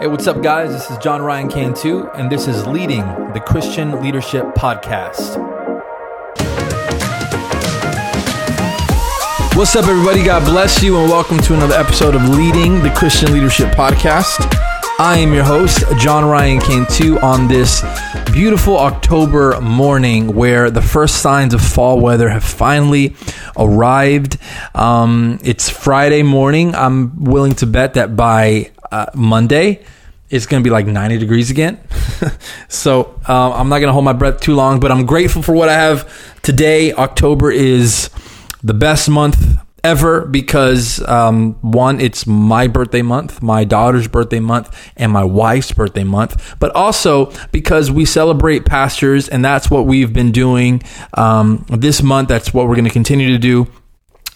Hey, what's up, guys? This is John Ryan Cantu, and this is Leading the Christian Leadership Podcast. What's up, everybody? God bless you, and welcome to another episode of Leading the Christian Leadership Podcast. I am your host, John Ryan Cantu, on this beautiful October morning where the first signs of fall weather have finally arrived. Um, it's Friday morning. I'm willing to bet that by uh, Monday, it's going to be like 90 degrees again. so uh, I'm not going to hold my breath too long, but I'm grateful for what I have today. October is the best month ever because um, one, it's my birthday month, my daughter's birthday month, and my wife's birthday month, but also because we celebrate pastors, and that's what we've been doing um, this month. That's what we're going to continue to do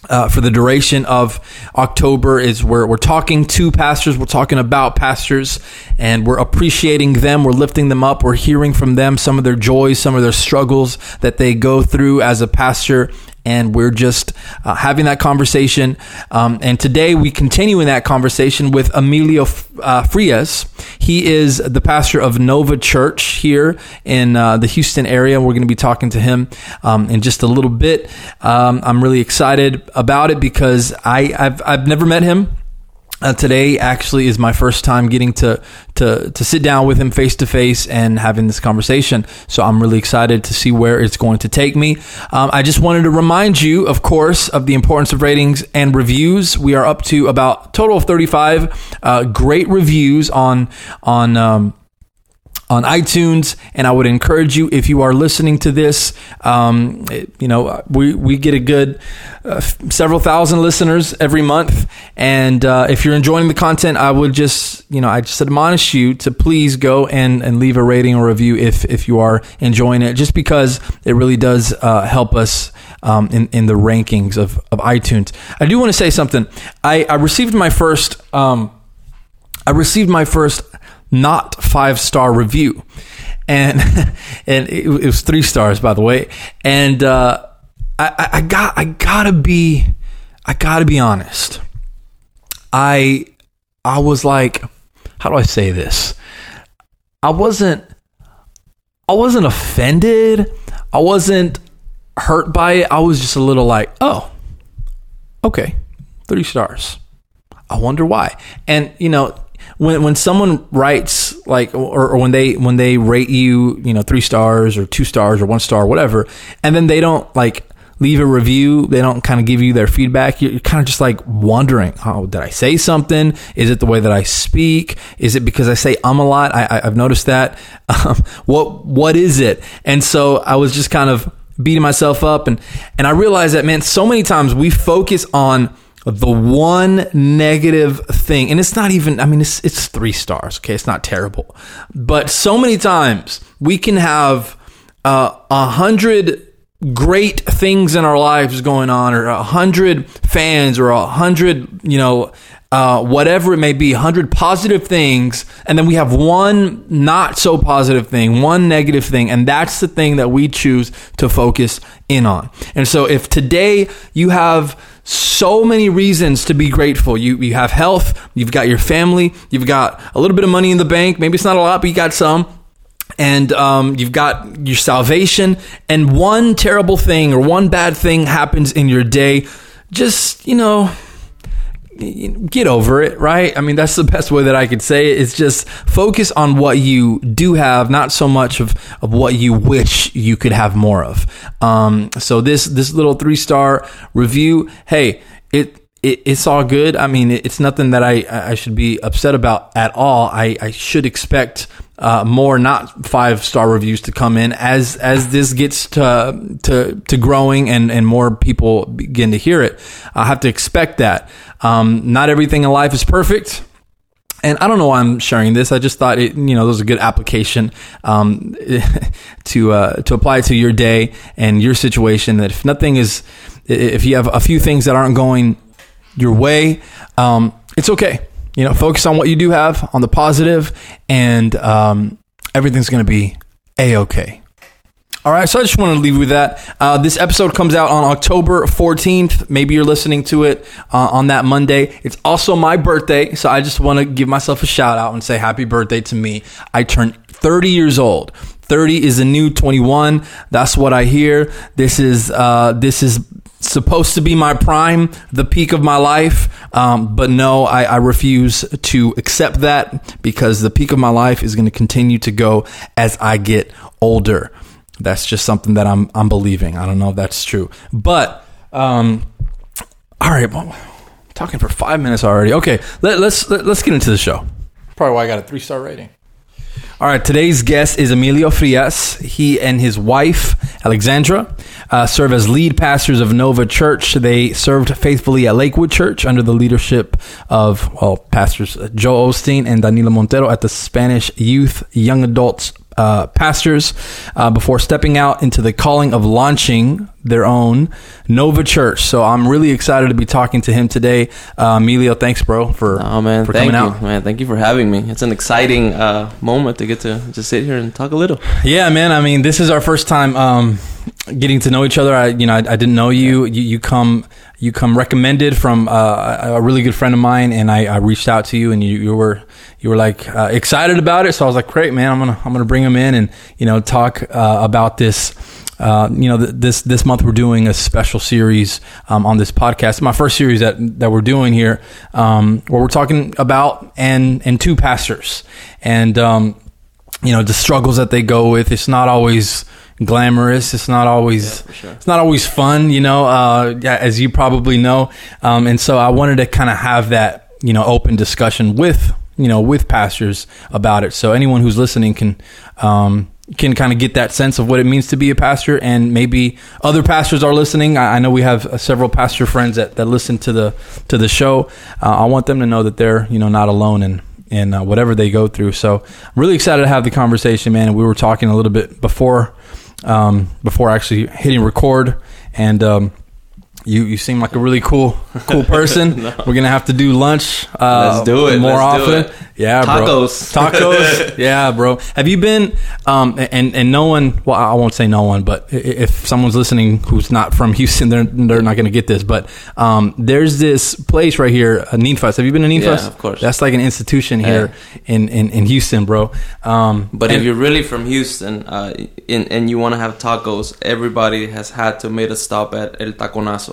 uh, for the duration of October is where we're talking to pastors, we're talking about pastors, and we're appreciating them, we're lifting them up, we're hearing from them some of their joys, some of their struggles that they go through as a pastor and we're just uh, having that conversation. Um, and today we continue in that conversation with Emilio uh, Frias. He is the pastor of Nova Church here in uh, the Houston area. We're going to be talking to him um, in just a little bit. Um, I'm really excited about it because I, I've, I've never met him. Uh, today actually is my first time getting to to to sit down with him face to face and having this conversation. So I'm really excited to see where it's going to take me. Um, I just wanted to remind you, of course, of the importance of ratings and reviews. We are up to about total of 35 uh, great reviews on on. Um, on iTunes. And I would encourage you, if you are listening to this, um, you know, we, we get a good uh, several thousand listeners every month. And uh, if you're enjoying the content, I would just, you know, I just admonish you to please go and, and leave a rating or review if, if you are enjoying it, just because it really does uh, help us. Um, in, in the rankings of, of iTunes. I do want to say something. I, I received my first um, I received my first not five star review, and and it, it, was three stars by the way. And uh, I, I got I gotta be I gotta be honest. I I was like, how do I say this? I wasn't I wasn't offended. I wasn't hurt by it. I was just a little like, oh, okay, three stars. I wonder why. And you know, when when someone writes like or, or, when they when they rate you you know three stars or two stars or one star or whatever and then they don't like leave a review they don't kind of give you their feedback you're kind of just like wondering oh did i say something? Is it the way that i speak? Is it because i say um a lot? I, have noticed that. Um, what what is it? And so i was just kind of beating myself up and and i realized that man so many times we focus on the one negative thing, and it's not even, I mean, it's, it's three stars, okay? It's not terrible. But so many times we can have uh, a uh, hundred great things in our lives going on, or a hundred fans, or a hundred, you know, uh, whatever it may be, 100 positive things, and then we have one not so positive thing, one negative thing, and that's the thing that we choose to focus in on. And so if today you have so many reasons to be grateful. You you have health, you've got your family, you've got a little bit of money in the bank. Maybe it's not a lot, but you got some. And um, you've got your salvation, and one terrible thing or one bad thing happens in your day. Just you know, get over it, right? I mean, that's the best way that I could say it. it. Is just focus on what you do have, not so much of, of what you wish you could have more of. Um, so this this little three star review, hey. It, it's all good. I mean, it's nothing that I, I should be upset about at all. I, I should expect uh, more not five star reviews to come in as as this gets to to to growing and and more people begin to hear it. I have to expect that. Um, not everything in life is perfect. And I don't know why I'm sharing this. I just thought it, you know, was a good application um, to uh, to apply to your day and your situation. That if nothing is, if you have a few things that aren't going your way, um, it's okay you know, focus on what you do have, on the positive, and um, everything's going to be a okay. All right, so I just want to leave you with that. Uh, this episode comes out on October 14th. Maybe you're listening to it uh, on that Monday. It's also my birthday, so I just want to give myself a shout out and say happy birthday to me. I turned 30 years old. 30 is a new 21. That's what I hear. This is uh, this is supposed to be my prime, the peak of my life. Um, but no, I, I, refuse to accept that because the peak of my life is going to continue to go as I get older. That's just something that I'm I'm believing. I don't know if that's true, but um, all right. Well, talking for five minutes already. Okay, let, let's let, us let us get into the show. Probably why I got a three star rating. All right, today's guest is Emilio Frias. He and his wife, Alexandra, uh, serve as lead pastors of Nova Church. They served faithfully at Lakewood Church under the leadership of, well, pastors Joel Osteen and Danilo Montero at the Spanish Youth Young Adults uh, pastors uh, before stepping out into the calling of launching their own Nova Church. So I'm really excited to be talking to him today. Uh, Emilio, thanks, bro, for oh man, for thank coming you, out. man. Thank you for having me. It's an exciting uh, moment to get to just sit here and talk a little. Yeah, man. I mean, this is our first time um, getting to know each other. I, you know, I, I didn't know you. you. You come you come recommended from uh, a really good friend of mine, and I, I reached out to you, and you, you were you were like uh, excited about it. So I was like, great, man. I'm gonna I'm gonna bring him in and you know talk uh, about this. Uh, you know, th- this this month we're doing a special series um, on this podcast. My first series that that we're doing here, um, where we're talking about and and two pastors, and um, you know the struggles that they go with. It's not always glamorous. It's not always yeah, sure. it's not always fun, you know, uh, as you probably know. Um, and so I wanted to kind of have that you know open discussion with you know with pastors about it. So anyone who's listening can. Um, can kind of get that sense of what it means to be a pastor, and maybe other pastors are listening. I, I know we have uh, several pastor friends that, that listen to the to the show. Uh, I want them to know that they're you know not alone and and uh, whatever they go through. So I'm really excited to have the conversation, man. We were talking a little bit before um, before actually hitting record. And um, you you seem like a really cool cool person. no. We're gonna have to do lunch. Uh, Let's do it more Let's often. It. Yeah, tacos, bro. tacos. yeah, bro. Have you been? Um, and and no one. Well, I won't say no one, but if someone's listening who's not from Houston, they're they're not gonna get this. But um, there's this place right here, uh, Ninfas. Have you been to Ninfas? Yeah, of course. That's like an institution here yeah. in, in in Houston, bro. Um, but if you're really from Houston, uh, in, and you want to have tacos, everybody has had to make a stop at El Taconazo.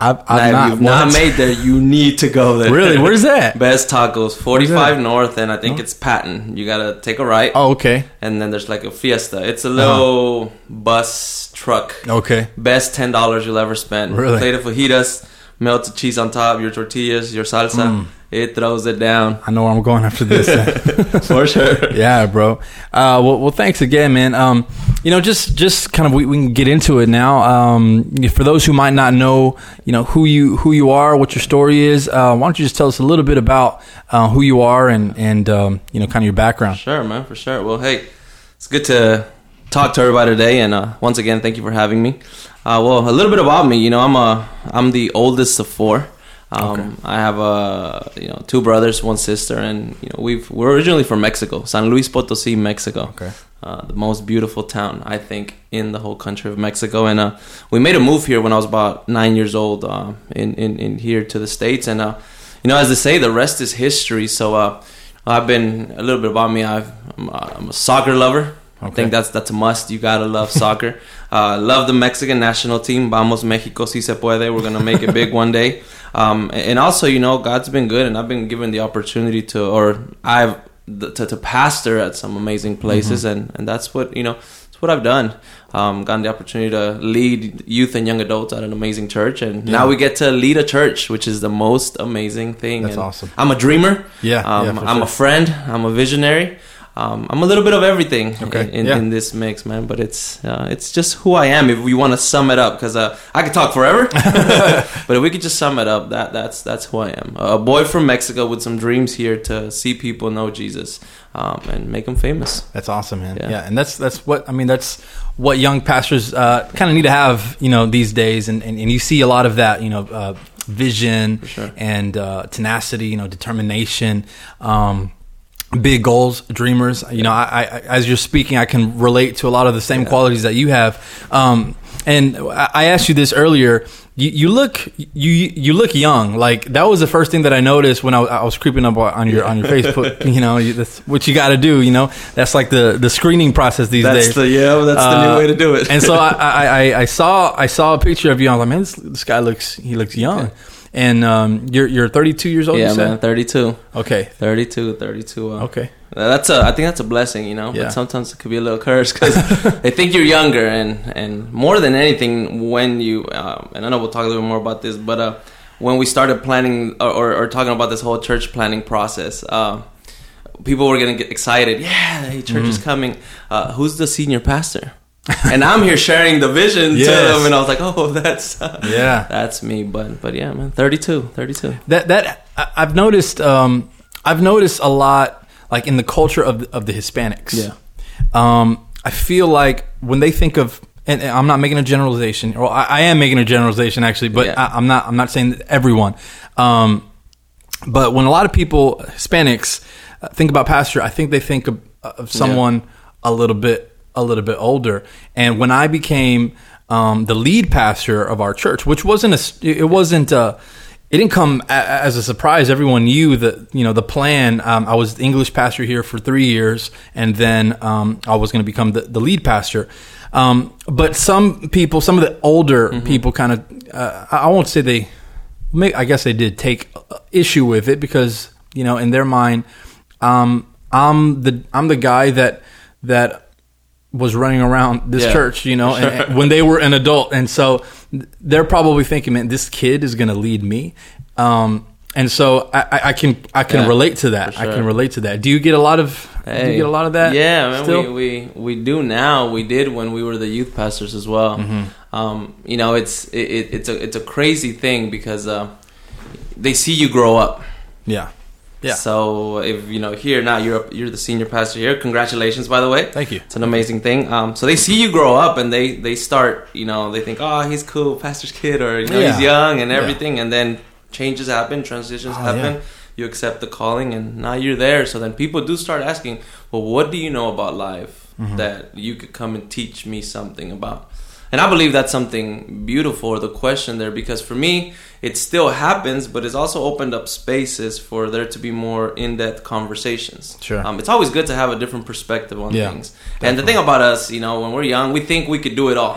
I've, I've not, you've not made there, you need to go there. Really? Where's that? Best Tacos, 45 North, and I think oh. it's Patton. You gotta take a right. Oh, okay. And then there's like a Fiesta. It's a little uh-huh. bus truck. Okay. Best $10 you'll ever spend. Really? Plate of fajitas, melted cheese on top, your tortillas, your salsa. Mm it throws it down. I know where I'm going after this. For sure. Yeah, bro. Uh, well, well, thanks again, man. Um, you know, just just kind of we, we can get into it now. Um, for those who might not know, you know who you who you are, what your story is. Uh, why don't you just tell us a little bit about uh, who you are and and um, you know kind of your background? Sure, man. For sure. Well, hey, it's good to talk to everybody today, and uh, once again, thank you for having me. Uh, well, a little bit about me. You know, I'm a I'm the oldest of four. Um, okay. I have uh, you know two brothers, one sister, and you know we've we're originally from Mexico, San Luis Potosi, Mexico. Okay. Uh, the most beautiful town I think in the whole country of Mexico, and uh, we made a move here when I was about nine years old, uh, in, in in here to the states, and uh, you know as they say, the rest is history. So uh, I've been a little bit about me. i am a soccer lover. Okay. I think that's that's a must. You gotta love soccer. Uh, love the Mexican national team. Vamos Mexico, si se puede. We're gonna make it big one day. Um, and also, you know, God's been good, and I've been given the opportunity to, or I've to, to pastor at some amazing places, mm-hmm. and and that's what you know, that's what I've done. Um, gotten the opportunity to lead youth and young adults at an amazing church, and yeah. now we get to lead a church, which is the most amazing thing. That's and awesome. I'm a dreamer. Yeah, um, yeah I'm sure. a friend. I'm a visionary um, I'm a little bit of everything okay. in, yeah. in, this mix, man. But it's uh, it's just who I am. If we want to sum it up, because uh, I could talk forever, but if we could just sum it up, that that's that's who I am. A boy from Mexico with some dreams here to see people know Jesus um, and make them famous. That's awesome, man. Yeah. yeah. and that's that's what I mean. That's what young pastors uh, kind of need to have, you know, these days, and, and, and you see a lot of that, you know uh, vision sure. and uh, tenacity, you know, determination. Um, big goals, dreamers. You know, I, I, as you're speaking, I can relate to a lot of the same qualities that you have. Um, and I I asked you this earlier. You, you look you you look young. Like that was the first thing that I noticed when I was, I was creeping up on your on your Facebook. You know, you, that's what you got to do. You know, that's like the the screening process these That's days. the yeah. That's the Uh, new way to do it. and so I, I, I, I saw I saw a picture of you. I was like, man, this, this guy looks he looks young. And um, you're you're 32 years old. yeah, man. 32, Okay. 32, 32. Uh, Okay. That's a. I think that's a blessing, you know. Yeah. But sometimes it could be a little curse because they think you're younger, and and more than anything, when you um, and I know we'll talk a little more about this, but uh, when we started planning or, or, or talking about this whole church planting process, uh, people were gonna excited. Yeah, hey, church Mm-hmm. is coming. Uh, who's the senior pastor? and I'm here sharing the vision to them, and I was like, oh, that's uh, Yeah. that's me. But but yeah, man, 32, 32. That that I've noticed. Um, I've noticed a lot, like in the culture of the, of the Hispanics. Yeah. Um, I feel like when they think of, and, and I'm not making a generalization, or I, I am making a generalization actually, but Yeah. I, I'm not. I'm not saying that everyone. Um, but when a lot of people, Hispanics, uh, think about pastor, I think they think of, of someone a little bit, a little bit older. And when I became um, the lead pastor of our church, which wasn't a, it wasn't a, it didn't come a, as a surprise. Everyone knew that you know the plan. Um, I was the English pastor here for three years, and then um, I was going to become the, the lead pastor. Um, but some people, some of the older people, kind of, uh, I won't say they May- I guess they did take uh, issue with it because you know in their mind, um, I'm the I'm the guy that that was running around this Yeah, church, you know, and, when they were an adult, and so they're probably thinking, man, this kid is going to lead me. Um, and so I, I- can I can Yeah, relate to that. for I can relate to that. Do you get a lot of do you get a lot of that? Yeah, man, still? we, we we do now. We did when we were the youth pastors as well. Mm-hmm. Um, you know, it's it, it, it's a it's a crazy thing because uh, they see you grow up. yeah, yeah. So if you know here now you're you're the senior pastor here. Congratulations, by the way. Thank you. It's an amazing thing. Um, so they see you grow up and they they start. You know, they think, oh, he's cool, pastor's kid, or you know, he's young and Yeah. everything. And then changes happen, transitions Oh, happen. yeah. You accept the calling, and now you're there. So then people do start asking, well, what do you know about life Mm-hmm. that you could come and teach me something about? And I believe that's something beautiful, the question there, because for me, it still happens, but it's also opened up spaces for there to be more in depth conversations. Sure. Um, it's always good to have a different perspective on Yeah, things. And the thing about us, you know, when we're young, we think we could do it all.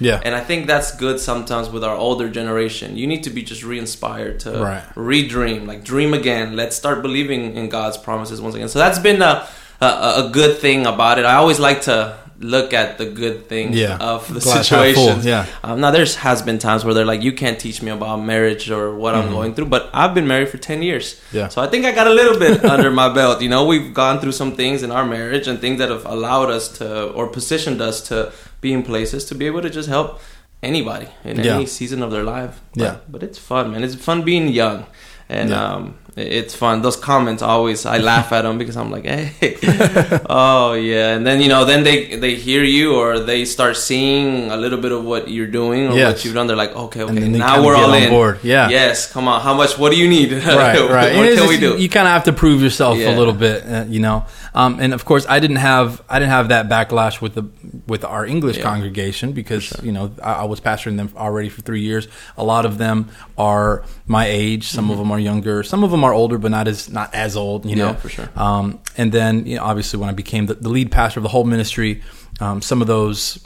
Yeah. And I think that's good sometimes with our older generation. You need to be just re-inspired to Right. re-dream, like dream again. Let's start believing in God's promises once again. So that's been a a, a good thing about it. I always like to look at the good things Yeah. of the Glass situation. yeah. Um, now there's has been times where they're like, you can't teach me about marriage or what I'm going through, but I've been married for ten years. Mm-hmm. Yeah. So I think I got a little bit under my belt. You know, we've gone through some things in our marriage and things that have allowed us to or positioned us to be in places to be able to just help anybody in Yeah. any season of their life. But, Yeah. But it's fun, man. It's fun being young. And Yeah. um, it's fun. Those comments always I laugh at them because I'm like, hey, oh yeah. And then you know, then they they hear you or they start seeing a little bit of what you're doing or Yes. what you've done. They're like, okay, okay, now we're all on in. board. Yeah. Yes. Come on. How much? What do you need? right, right. what can we do? You kind of have to prove yourself a little bit, uh, you know. Um, and of course, I didn't have I didn't have that backlash with the with our English Yeah. congregation because you know I, I was pastoring them already for three years. A lot of them are my age. Some Mm-hmm. of them are younger. Some of them are older, but not as not as old. You Yeah, know, for sure. Um, and then you know, obviously, when I became the, the lead pastor of the whole ministry, um, some of those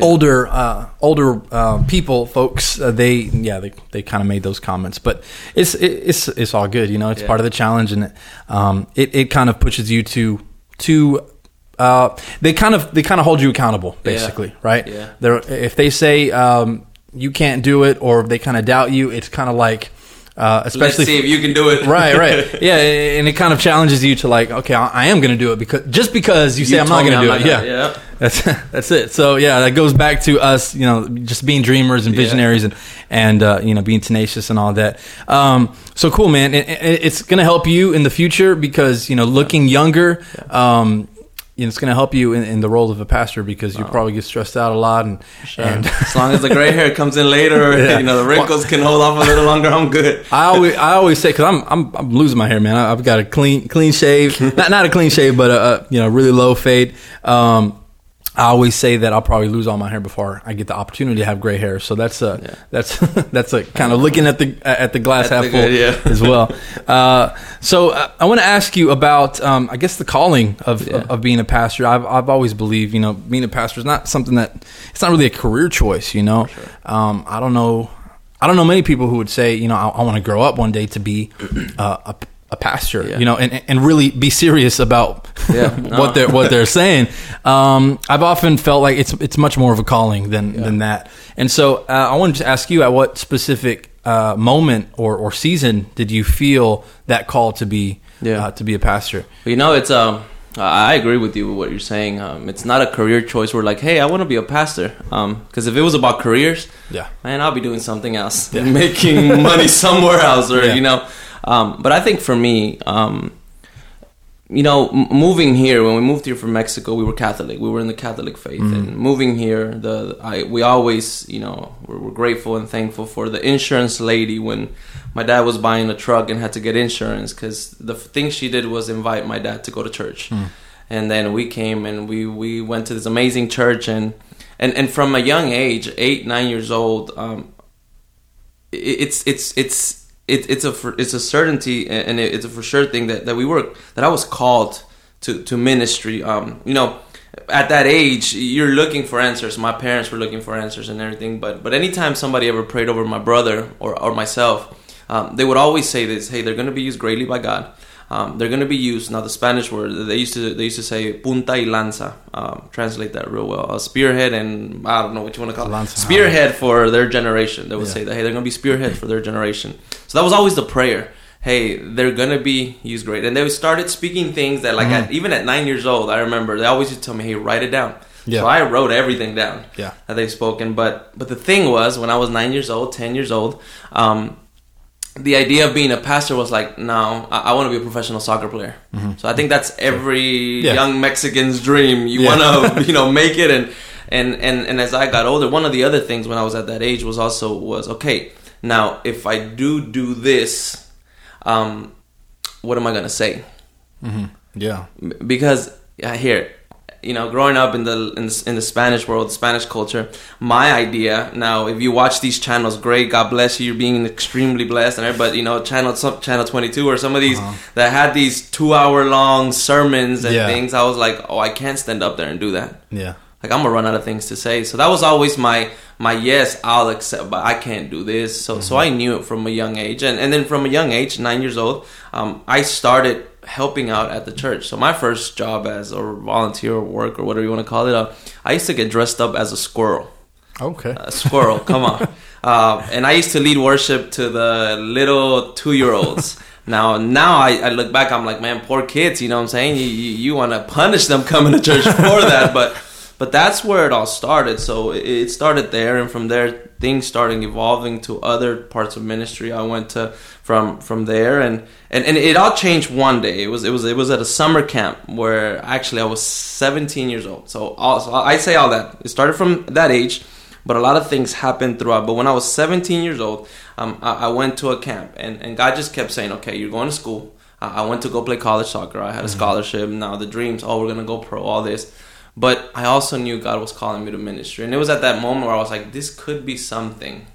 older uh, older uh, people folks uh, they yeah they, they kind of made those comments but it's it, it's it's all good you know it's Yeah. part of the challenge and it, um, it it kind of pushes you to to uh, they kind of they kind of hold you accountable basically right Yeah. They're, if they say um, you can't do it or they kind of doubt you it's kind of like uh, Let's especially see if you can do it. right, right, yeah, and it kind of challenges you to like, okay, I am going to do it because just because you say You I'm not going to do it, yeah, gonna- yeah. that's that's it. So yeah, that goes back to us, you know, just being dreamers and Yeah. visionaries and and uh, you know being tenacious and all that. Um, so cool, man. It, it- it's going to help you in the future because you know looking younger. Um, you know, it's going to help you in, in, the role of a pastor because you probably get stressed out a lot and, sure. and as long as the gray hair comes in later, yeah. you know the wrinkles can hold off a little longer. I'm good. I always I always say because I'm, I'm I'm losing my hair, man. I, have got a clean clean shave, not not a clean shave, but a, a you know really low fade. Um, I always say that I'll probably lose all my hair before I get the opportunity to have gray hair. So that's a yeah. that's that's a kind of looking at the at the glass half full yeah. as well. Uh, so uh, I want to ask you about um, I guess the calling of, yeah. of, of being a pastor. I've I've always believed you know being a pastor is not something that it's not really a career choice. You know, sure. um, I don't know. I don't know many people who would say, you know, I, I want to grow up one day to be uh, a, a pastor, yeah. you know, and, and really be serious about yeah, no. what they're what they're saying. Um, I've often felt like it's it's much more of a calling than yeah. than that. And so uh, I wanted to ask you, at what specific uh, moment or, or season did you feel that call to be yeah. Uh, to be a pastor? You know, it's um. I agree with you with what you're saying. Um, it's not a career choice. We're like, hey, I want to be a pastor. Because um, if it was about careers, yeah, man, I'll be doing something else, making money somewhere else, or you know. Um, but I think for me, um, you know, m- moving here when we moved here from Mexico, we were Catholic. We were in the Catholic faith, mm. and moving here, the I we always, you know, we're, we're, grateful and thankful for the insurance lady when my dad was buying a truck and had to get insurance because the thing she did was invite my dad to go to church, mm. and then we came and we we went to this amazing church and and and from a young age, eight nine years old, um, it's it's it's it, it's a it's a certainty and it's a for sure thing that, that we were that I was called to to ministry. Um, you know, at that age, you're looking for answers. My parents were looking for answers and everything. But but anytime somebody ever prayed over my brother or or myself, um, they would always say this: Hey, they're going to be used greatly by God um, they're going to be used now. The Spanish word they used to they used to say punta y lanza. Um, translate that real well. A spearhead and I don't know what you want to call it. Lanza. Spearhead for their generation. They would yeah. say that hey, they're going to be spearhead for their generation. So that was always the prayer. Hey, they're gonna be used great, and they started speaking things that, like, mm-hmm. at, even at nine years old, I remember they always used to tell me, "Hey, write it down." Yeah. So I wrote everything down yeah. that they've spoken. But but the thing was, when I was nine years old, ten years old, um, the idea of being a pastor was like, no, I, I want to be a professional soccer player. Mm-hmm. So I think that's every yeah. young Mexican's dream. You yeah. want to, you know, make it. And, and, and, and as I got older, one of the other things when I was at that age was also was, okay, now if I do do this, um, what am I going to say? Mm-hmm. Yeah. Because yeah, here, you know, growing up in the, in the in the Spanish world, Spanish culture, my idea now, if you watch these channels, great, God bless you, you're being extremely blessed, and but you know, channel channel twenty two or some of these uh-huh. that had these two hour long sermons and yeah. things, I was like, oh, I can't stand up there and do that. Yeah, like I'm gonna run out of things to say. So that was always my my yes, I'll accept, but I can't do this. So mm-hmm. so I knew it from a young age, and and then from a young age, nine years old, um, I started helping out at the church. So my first job as a volunteer or work or whatever you want to call it, uh, I used to get dressed up as a squirrel. Okay. A squirrel, come on. Uh, and I used to lead worship to the little two year olds. now, now I, I, look back, I'm like, man, poor kids. You know what I'm saying? You you, you want to punish them coming to church for that, but but that's where it all started. So it started there, and from there things started evolving to other parts of ministry. I went to from from there, and, and and it all changed one day. It was it was it was at a summer camp where actually I was 17 years old. So, all, so I say all that. It started from that age, but a lot of things happened throughout. But when I was 17 years old, um, I, I, went to a camp, and and God just kept saying, "Okay, you're going to school." I went to go play college soccer. I had a mm-hmm. scholarship. Now the dreams, oh, we're gonna go pro. All this but I also knew God was calling me to ministry, and it was at that moment where I was like, "This could be something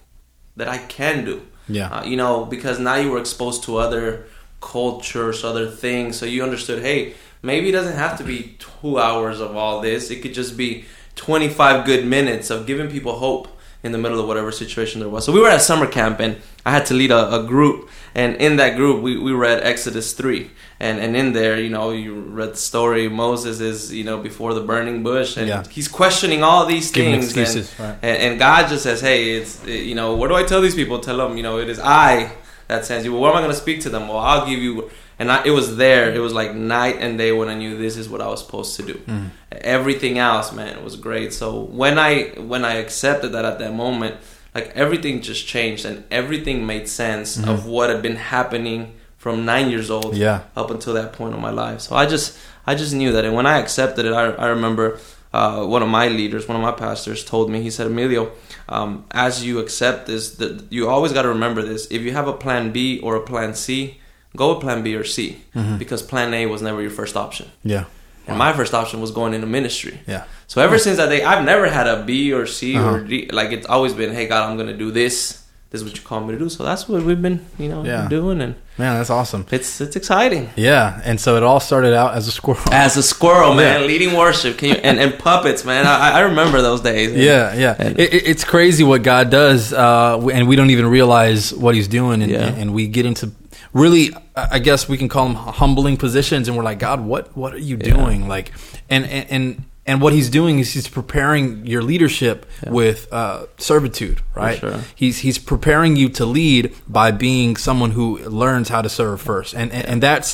that I can do." Yeah, uh, you know, because now you were exposed to other cultures, other things, so you understood. Hey, maybe it doesn't have to be two hours of all this. It could just be twenty-five good minutes of giving people hope in the middle of whatever situation there was. So we were at summer camp, and I had to lead a, a group, and in that group, we, we read Exodus three. And and in there you know you read the story moses is you know before the burning bush. And yeah. he's questioning all these Giving things. Excuses, and, right. and, and, god just says hey it's you know what do i tell these people? Tell them you know it is i that sends you. Well what am i going to speak to them? Well i'll give you and I, it was there it was like night and day when i knew this is what i was supposed to do mm. everything else man was great so when i when i accepted that at that moment like everything just changed and everything made sense mm-hmm. of what had been happening from nine years old Yeah. up until that point of my life. So I just I just knew that, and when I accepted it, I, I remember uh, one of my leaders, one of my pastors, told me. He said, Emilio, um, as you accept this, that you always got to remember this. If you have a plan B or a plan C, go with plan B or C Mm-hmm. because plan A was never your first option. Yeah. And my first option was going into ministry. Yeah. So ever since that day, I've never had a B or C Uh-huh. or D. Like it's always been, hey God, I'm gonna do this. This is what you call me to do. So that's what we've been, you know, Yeah. doing, and Man, that's awesome. it's it's exciting. Yeah. And so it all started out as a squirrel. As a squirrel, man, Yeah. leading worship, can you and, and puppets, man. I, I remember those days. Yeah, yeah. And- It, it- it's crazy what God does, uh, and we don't even realize what He's doing, and, Yeah. and we get into really, I guess we can call them humbling positions, and we're like, God, what what are you Yeah. doing? Like, and and. and what he's doing is he's preparing your leadership with uh, servitude, right? sure. He's he's preparing you to lead by being someone who learns how to serve first, and and, and that's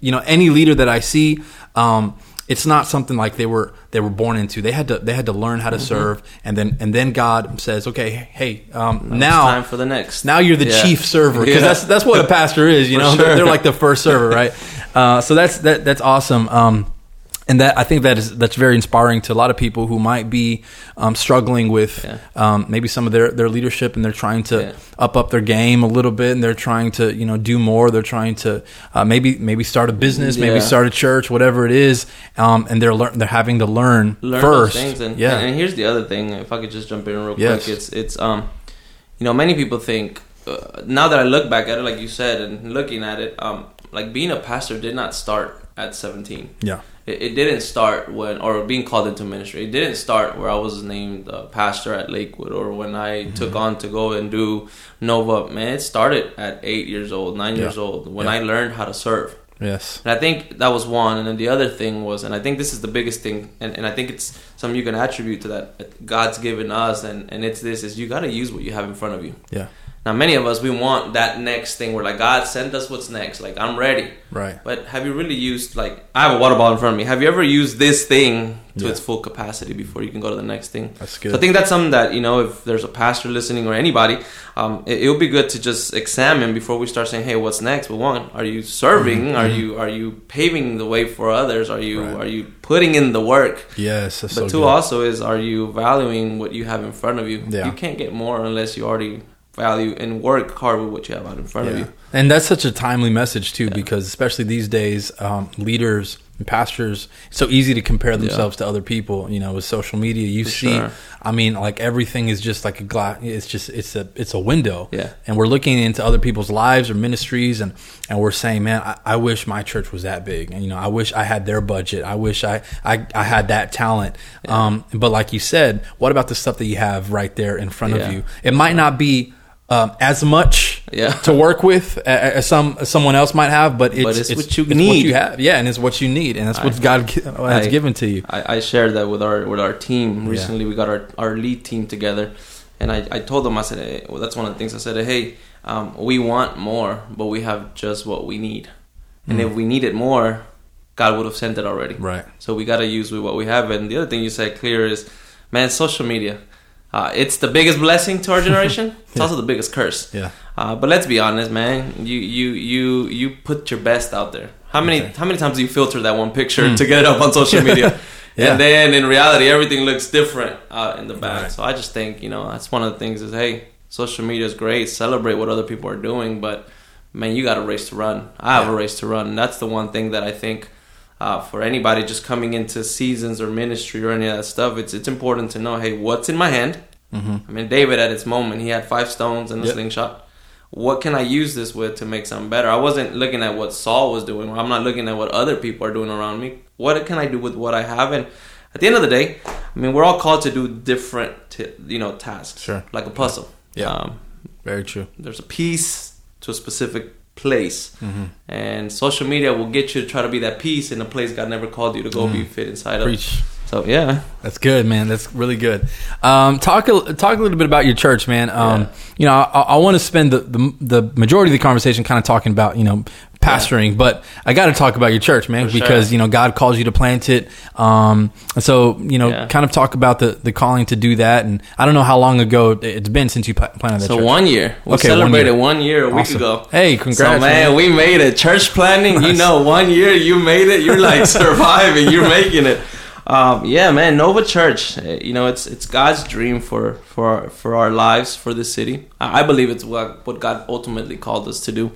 you know any leader that I see, um, it's not something like they were they were born into. They had to they had to learn how to serve, and then and then God says, okay, hey, um, It's now time for the next. now you're the Yeah. chief server because Yeah. that's that's what a pastor is. You know, sure. they're like the first server, right? Uh, so that's that that's awesome. Um, and that I think that is that's very inspiring to a lot of people who might be um, struggling with Yeah. um, maybe some of their, their leadership and they're trying to Yeah. up up their game a little bit and they're trying to you know do more. They're trying to uh, maybe maybe start a business, maybe start a church, whatever it is, um, and they're learn they're having to learn, learn first. And, yeah, and, here's the other thing. If I could just jump in real Yes. quick, it's it's um, you know, many people think uh, now that I look back at it, like you said, and looking at it, um, like being a pastor did not start at 17. yeah, It, it didn't start when, or being called into ministry. It didn't start where I was named uh, pastor at Lakewood, or when I Mm-hmm. took on to go and do Nova. Man, it started at eight years old, nine Yeah. years old, when Yeah. I learned how to serve. yes, And I think that was one. And then the other thing was, and I think this is the biggest thing, and, and I think it's something you can attribute to that that God's given us, and, and it's this, is you got to use what you have in front of you. yeah, Now, many of us, we want that next thing. We're like, God, send us what's next. Like, I'm ready. right, But have you really used, like, I have a water bottle in front of me. Have you ever used this thing to Yeah. its full capacity before you can go to the next thing? that's good. So I think that's something that you know, if there's a pastor listening or anybody, um, it, would be good to just examine before we start saying, "Hey, what's next?" Well, one, are you serving? Are you are you paving the way for others? Are you Mm-hmm. Right. are you putting in the work? yes, But so two, good. also is are you valuing what you have in front of you? Yeah. You can't get more unless you already value and work hard with what you have out in front of you. And that's such a timely message too, because especially these days, um, leaders and pastors, it's so easy to compare themselves to other people. You know, with social media, you For see, sure. I mean, like everything is just like a glass. It's just it's a it's a window. Yeah. And we're looking into other people's lives or ministries, and and we're saying, man, I, I wish my church was that big, and you know, I wish I had their budget. I wish I I, I had that talent. Um, but like you said, what about the stuff that you have right there in front Yeah. of you? It might not be. Um, as much Yeah. to work with as some as someone else might have, but it's, But it's what you what need. you have, yeah, and it's what you need, and that's what I- God gi- has I- given to you. I, I shared that with our with our team Yeah. recently. We got our, our lead team together, and I, I told them I said hey, well, that's one of the things I said. Hey, um, we want more, but we have just what we need, and Mm. if we needed more, God would have sent it already. Right. So we got to use with what we have. And the other thing you said clear is, man, social media. Uh, it's the biggest blessing to our generation. It's also the biggest curse. Yeah. Uh, but let's be honest, man. You you you you put your best out there. How many Okay. how many times do you filter that one picture to get it up on social media? Yeah. And then in reality, everything looks different out in the back. Right. So I just think you know that's one of the things is hey, social media is great. Celebrate what other people are doing, but man, you got a race to run. I have Yeah. a race to run. And that's the one thing that I think uh, for anybody just coming into seasons or ministry or any of that stuff, it's it's important to know hey, what's in my hand. Mm-hmm. I mean, David at its moment, he had five stones and a Yep. slingshot. What can I use this with to make something better? I wasn't looking at what Saul was doing. I'm not looking at what other people are doing around me. What can I do with what I have? And at the end of the day, I mean, we're all called to do different, t- you know, tasks. Sure. Like a puzzle. Yeah. Um, Very true. there's a piece to a specific place, Mm-hmm. and social media will get you to try to be that piece in a place God never called you to go be fit inside of. Mm-hmm. So yeah, That's good, man. That's really good. Um, talk a, talk a little bit about your church, man. Um, Yeah. You know, I, I want to spend the, the the majority of the conversation kind of talking about you know pastoring, but I got to talk about your church, man, For sure. because you know God calls you to plant it. Um, so you know, Yeah. kind of talk about the the calling to do that. And I don't know how long ago it's been since you pla- planted that So church. one year. We Okay, one celebrated year. one year, a week ago. Hey, congrats, So man, man. we made it. Church planting, you know, one year you made it. You're like surviving. You're making it. Um, yeah, man, Nova Church. eh, You know, it's it's God's dream for for our, for our lives for the city. I, I believe it's what what God ultimately called us to do.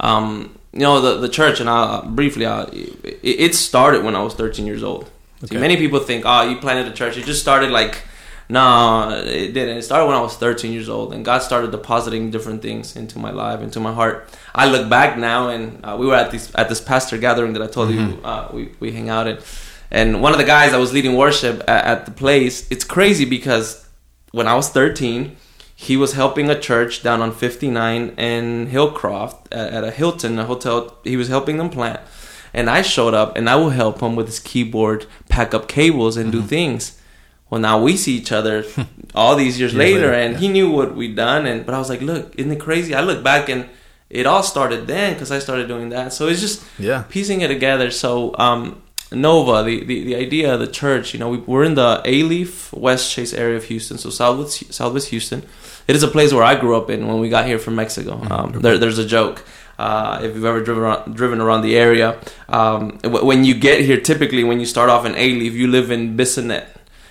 Um, you know, the the church, and I briefly, I, it, it started when I was 13 years old. See, many people think, oh, you planted a church. It just started like, no, it didn't. It started when I was 13 years old, and God started depositing different things into my life, into my heart. I look back now, and uh, we were at this at this pastor gathering that I told you uh, we we hang out at, and one of the guys that was leading worship at, at the place. It's crazy because when I was 13, he was helping a church down on 59 in Hillcroft at, at a Hilton, a hotel. He was helping them plant. And I showed up and I will help him with his keyboard, pack up cables, and do things. Well, now we see each other all these years Years later, later, and yeah. he knew what we'd done. And but I was like, look, isn't it crazy? I look back and it all started then because I started doing that. So it's just Yeah. piecing it together. So um, Nova, the, the the idea of the church, you know, we, we're in the Alief West Chase area of Houston, so Southwest Southwest Houston. It is a place where I grew up in when we got here from Mexico. Um, there, there's a joke. Uh, if you've ever driven around, driven around the area, um, w- when you get here, typically when you start off in Alief, you live in Bissonnet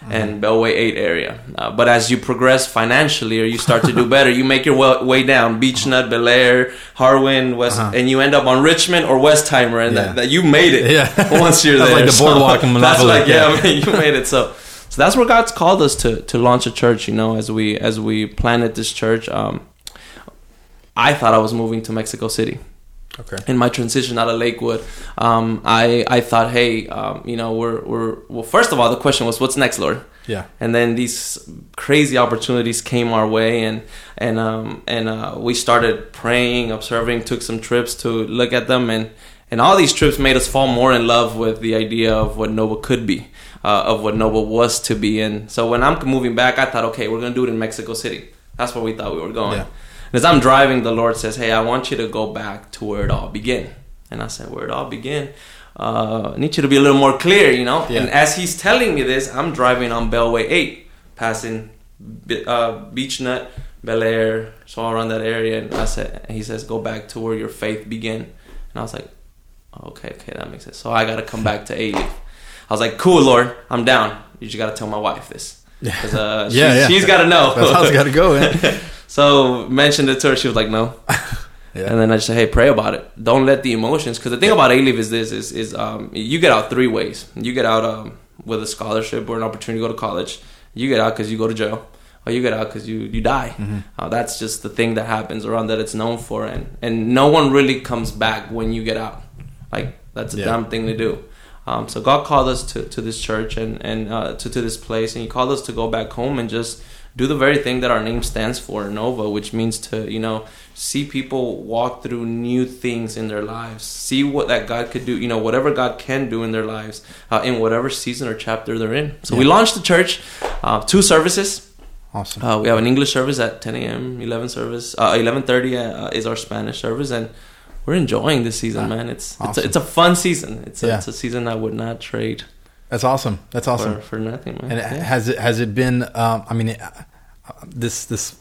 and Beltway 8 area. Uh, but as you progress financially or you start to do better, you make your way, way down Beechnut, Bellaire, Harwin, West, Uh-huh. and you end up on Richmond or Westheimer, and Yeah. that, that you made it Yeah. once you're That's there. like the boardwalk in That's like yeah, yeah. I mean, you made it. So, so that's where God's called us to to launch a church. You know, as we as we planted this church, um, I thought I was moving to Mexico City Okay. in my transition out of Lakewood, um, I I thought, hey, um, you know, we're we're well. First of all, the question was, what's next, Lord? Yeah. And then these crazy opportunities came our way, and and um, and uh, we started praying, observing, took some trips to look at them, and and all these trips made us fall more in love with the idea of what Nova could be, uh, of what Nova was to be. in. so when I'm moving back, I thought, okay, we're gonna do it in Mexico City. That's where we thought we were going. Yeah. And as I'm driving, the Lord says, "Hey, I want you to go back to where it all began." And I said, "Where it all began? Uh, I need you to be a little more clear, you know." Yeah. And as He's telling me this, I'm driving on Beltway Eight, passing Be- uh, Beach Nut, Bellaire, so all around that area. And I said, and He says, "Go back to where your faith began." And I was like, "Okay, okay, that makes sense." So I got to come back to 80. I was like, "Cool, Lord, I'm down. You just got to tell my wife this." 'Cause, uh, she's, Yeah, yeah. she's got to know. That's how it's got to go. Man. So mentioned it to her. She was like, "No." Yeah. And then I just said, "Hey, pray about it. Don't let the emotions." Because the thing about Alief is this: is is um, you get out three ways. You get out um, with a scholarship or an opportunity to go to college. You get out because you go to jail, or you get out because you you die. Uh, that's just the thing that happens around that it's known for, and and no one really comes back when you get out. Like that's a Yeah. dumb thing to do. Um, so God called us to, to this church and and uh, to to this place, and He called us to go back home and just do the very thing that our name stands for, Nova, which means to you know see people walk through new things in their lives, see what that God could do, you know, whatever God can do in their lives, uh, in whatever season or chapter they're in. So we launched the church, uh, two services. Awesome. Uh, we have an English service at 10 a.m., 11 service, uh, 11:30 uh, is our Spanish service, and we're enjoying this season, Ah, man. It's it's, a, it's a fun season. It's a, Yeah. it's a season I would not trade That's awesome. That's awesome. for, for nothing, man. And Yeah. has it has it been? Um, I mean, it, uh, this this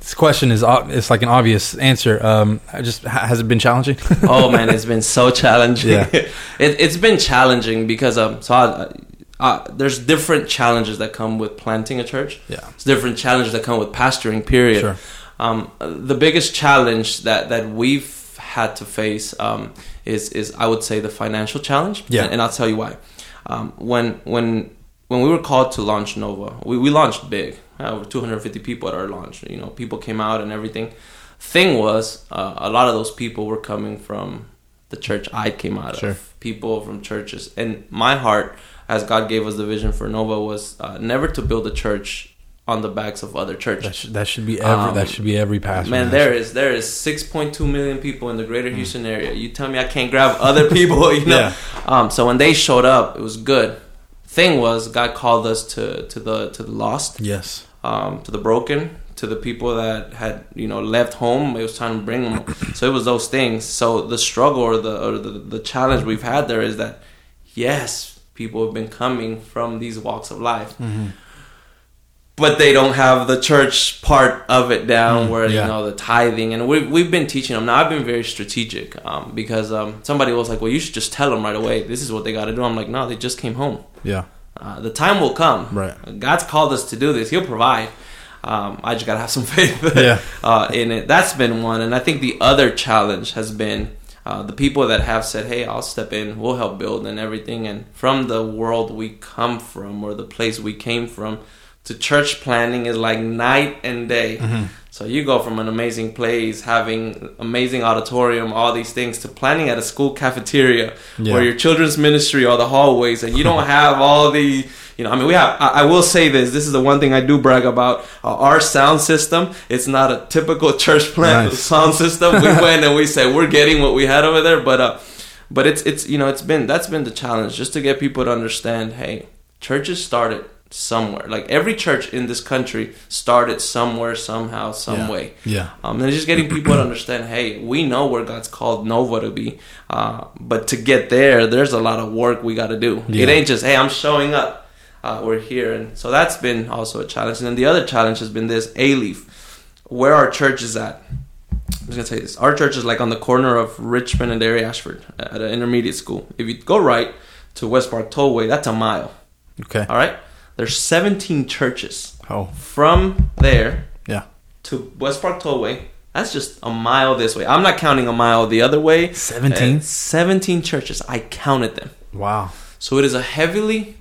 this question is it's like an obvious answer. Um, I just has it been challenging? oh man, it's been so challenging. Yeah. it, it's been challenging because um, so I, uh, there's different challenges that come with planting a church. yeah. There's different challenges that come with pastoring. Period. Sure. Um, the biggest challenge that that we've had to face um, is is I would say the financial challenge. Yeah. and, and I'll tell you why. Um, when when when we were called to launch Nova, we, we launched big. Uh, over 250 people at our launch. You know, people came out and everything. Thing was, uh, a lot of those people were coming from the church I came out Sure. of. People from churches, and my heart, as God gave us the vision for Nova, was uh, never to build a church on the backs of other churches. That should, that should be every Um, that should be every pastor. Man, there is there is 6.2 million people in the greater Houston area. You tell me I can't grab other people, you know? Yeah. Um, so when they showed up, it was good. Thing was, God called us to to the to the lost, Yes. um, to the broken, to the people that had you know left home. It was time to bring them. so it was those things. So the struggle or the or the, the challenge we've had there is that yes, people have been coming from these walks of life. Mm-hmm. But they don't have the church part of it down, Mm, where yeah. you know the tithing, and we've we've been teaching them. Now I've been very strategic um, because um, somebody was like, "Well, you should just tell them right away. This is what they got to do." I'm like, "No, they just came home. Yeah. Uh, the time will come. Right. God's called us to do this. He'll provide. Um, I just gotta have some faith Yeah. uh, in it. That's been one, and I think the other challenge has been uh, the people that have said, "Hey, I'll step in. We'll help build and everything." And from the world we come from, or the place we came from, to church planting is like night and day. Mm-hmm. So you go from an amazing place, having amazing auditorium, all these things, to planning at a school cafeteria Yeah. where your children's ministry or the hallways, and you don't have all the, you know, I mean, we have. I, I will say this: this is the one thing I do brag about. Uh, our sound system. It's not a typical church plant Nice. sound system. We went and we said we're getting what we had over there, but uh, but it's it's you know it's been that's been the challenge just to get people to understand. Hey, churches started somewhere. Like every church in this country started somewhere, somehow, some Yeah. way. Yeah. Um, and just getting people to understand, hey, we know where God's called Nova to be, uh, but to get there, there's a lot of work we got to do. Yeah. It ain't just, hey, I'm showing up, uh, we're here, and so that's been also a challenge. And then the other challenge has been this: Alief, where our church is at. I'm just gonna say this: our church is like on the corner of Richmond and Dairy Ashford at an intermediate school. If you go right to Westpark Tollway, that's a mile. Okay. All right, there's 17 churches Oh. from there Yeah. to Westpark Tollway. That's just a mile this way. I'm not counting a mile the other way. 17? Uh, 17 churches. I counted them. Wow. So it is a heavily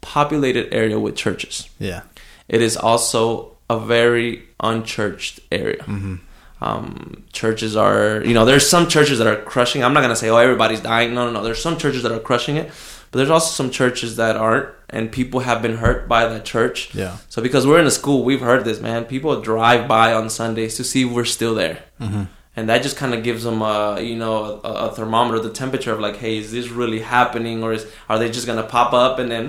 populated area with churches. Yeah. It is also a very unchurched area. Mm-hmm. Um, churches are, you know, there's some churches that are crushing. I'm not gonna say, oh, everybody's dying. No, no, no. There's some churches that are crushing it, but there's also some churches that aren't, and people have been hurt by that church. Yeah. So because we're in a school, we've heard this, man. People drive by on Sundays to see if we're still there, Mm-hmm. and that just kind of gives them a, you know, a, a thermometer, the temperature of like, hey, is this really happening, or is are they just gonna pop up and then?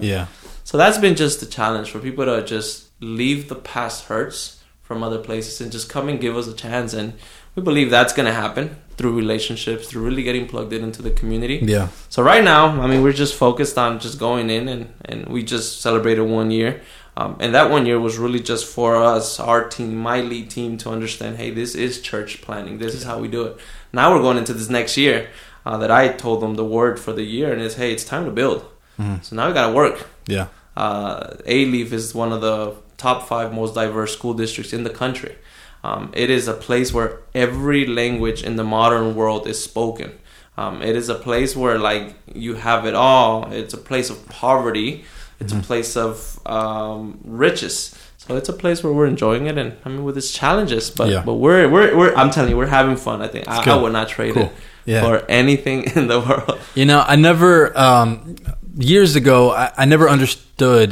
Yeah. So that's been just the challenge for people to just leave the past hurts from other places and just come and give us a chance. And we believe that's going to happen through relationships, through really getting plugged in into the community. Yeah. So right now, I mean, we're just focused on just going in and, and we just celebrated one year. Um, and that one year was really just for us, our team, my lead team, to understand, hey, this is church planting. This is how we do it. Now we're going into this next year uh, that I told them the word for the year, and it's, hey, it's time to build. So now we got to work. Yeah. Uh, Alief is one of the top five most diverse school districts in the country. Um, it is a place where every language in the modern world is spoken. Um, it is a place where like you have it all. It's a place of poverty. It's a place of um, riches. So it's a place where we're enjoying it, and I mean with its challenges, but Yeah. but we're we're, we're I'm telling you we're having fun. I think I, I would not trade Cool. it Yeah. for anything in the world. You know, I never um, years ago. I, I never understood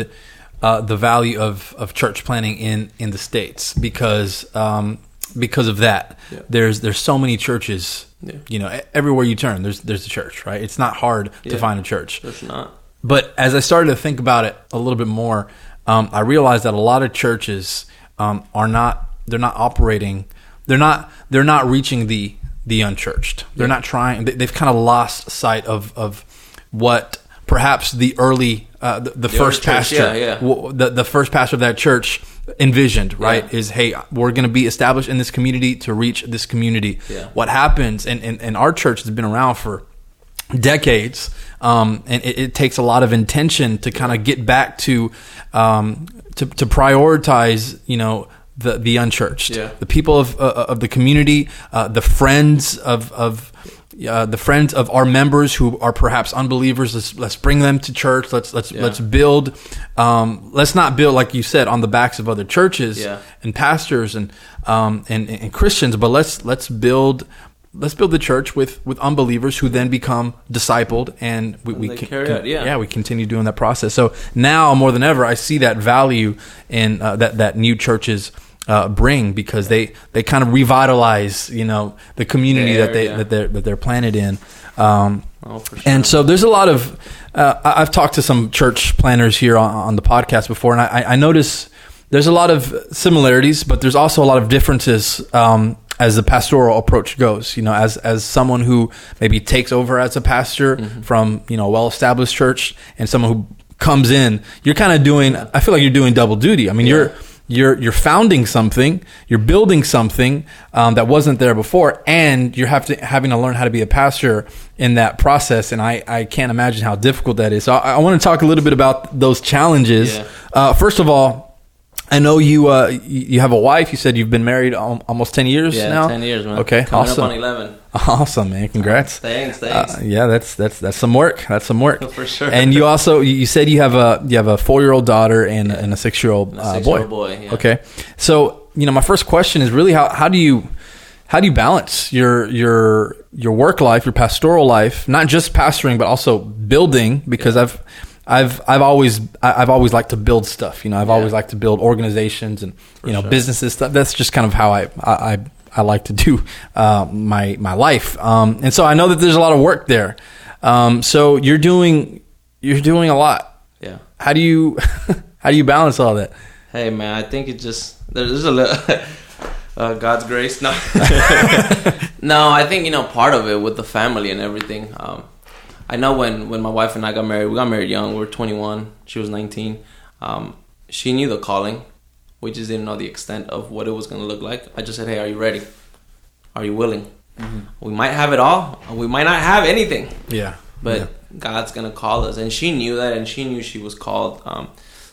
uh, the value of, of church planting in, in the states because um, because of that. Yeah. There's there's so many churches. Yeah. You know, everywhere you turn, there's there's a church. Right? It's not hard to find a church. There's not. But as I started to think about it a little bit more, um, I realized that a lot of churches um, are not they're not operating they're not they're not reaching the the unchurched. They're not trying. They, they've kind of lost sight of of what perhaps the early uh, the, the, first early church, pastor yeah, yeah. w- the the first pastor of that church envisioned right Yeah. is hey we're going to be established in this community to reach this community what happens and, and and our church has been around for decades um, and it, it takes a lot of intention to kind of get back to um, to, to prioritize you know the the unchurched Yeah. the people of uh, of the community uh, the friends of of uh, the friends of our members who are perhaps unbelievers let's let's bring them to church let's let's Yeah. let's build um, let's not build like you said on the backs of other churches Yeah. and pastors and um, and, and Christians, but let's let's build let's build the church with with unbelievers who then become discipled and we, we can, out, yeah. we continue doing that process. So now more than ever, I see that value in uh, that that new churches. Uh, bring because they, they kind of revitalize you know the community that they area. that they're that they're planted in um, Oh, sure. and so there's a lot of, uh, I've talked to some church planters here on, on the podcast before, and I, I notice there's a lot of similarities, but there's also a lot of differences um, as the pastoral approach goes. You know, as as someone who maybe takes over as a pastor from you know a well established church, and someone who comes in, you're kind of doing. I feel like you're doing double duty. I mean, you're you're you're founding something, you're building something um, that wasn't there before, and you're have to, having to learn how to be a pastor in that process. And I, I can't imagine how difficult that is. So I, I want to talk a little bit about those challenges. Yeah. Uh, first of all, I know you uh, you have a wife. You said you've been married almost ten years Yeah, now. ten years, man. Okay, Coming awesome. up on eleven. Awesome, man. Congrats. Thanks, thanks. Uh, yeah, that's that's that's some work. That's some work For sure. And you also you said you have a you have a four year old daughter and, and a six year old uh, boy. boy, yeah. Okay, so you know my first question is really how how do you how do you balance your your your work life, your pastoral life, not just pastoring but also building? Because I've I've I've always I've always liked to build stuff. You know, I've Yeah. always liked to build organizations and you know sure. businesses. Stuff. That's just kind of how I I. I I like to do uh, my my life, um, and so I know that there's a lot of work there. Um, so you're doing you're doing a lot. yeah. How do you how do you balance all that? Hey man, I think it just there's a little uh, God's grace. No, no, I think you know part of it with the family and everything. Um, I know when when my wife and I got married, we got married young. We were 21. She was 19. Um, she knew the calling. We just didn't know the extent of what it was going to look like. I just said, "Hey, are you ready? Are you willing? We might have it all. We might not have anything." Yeah, but God's gonna call us, and she knew that, and she knew she was called. Um,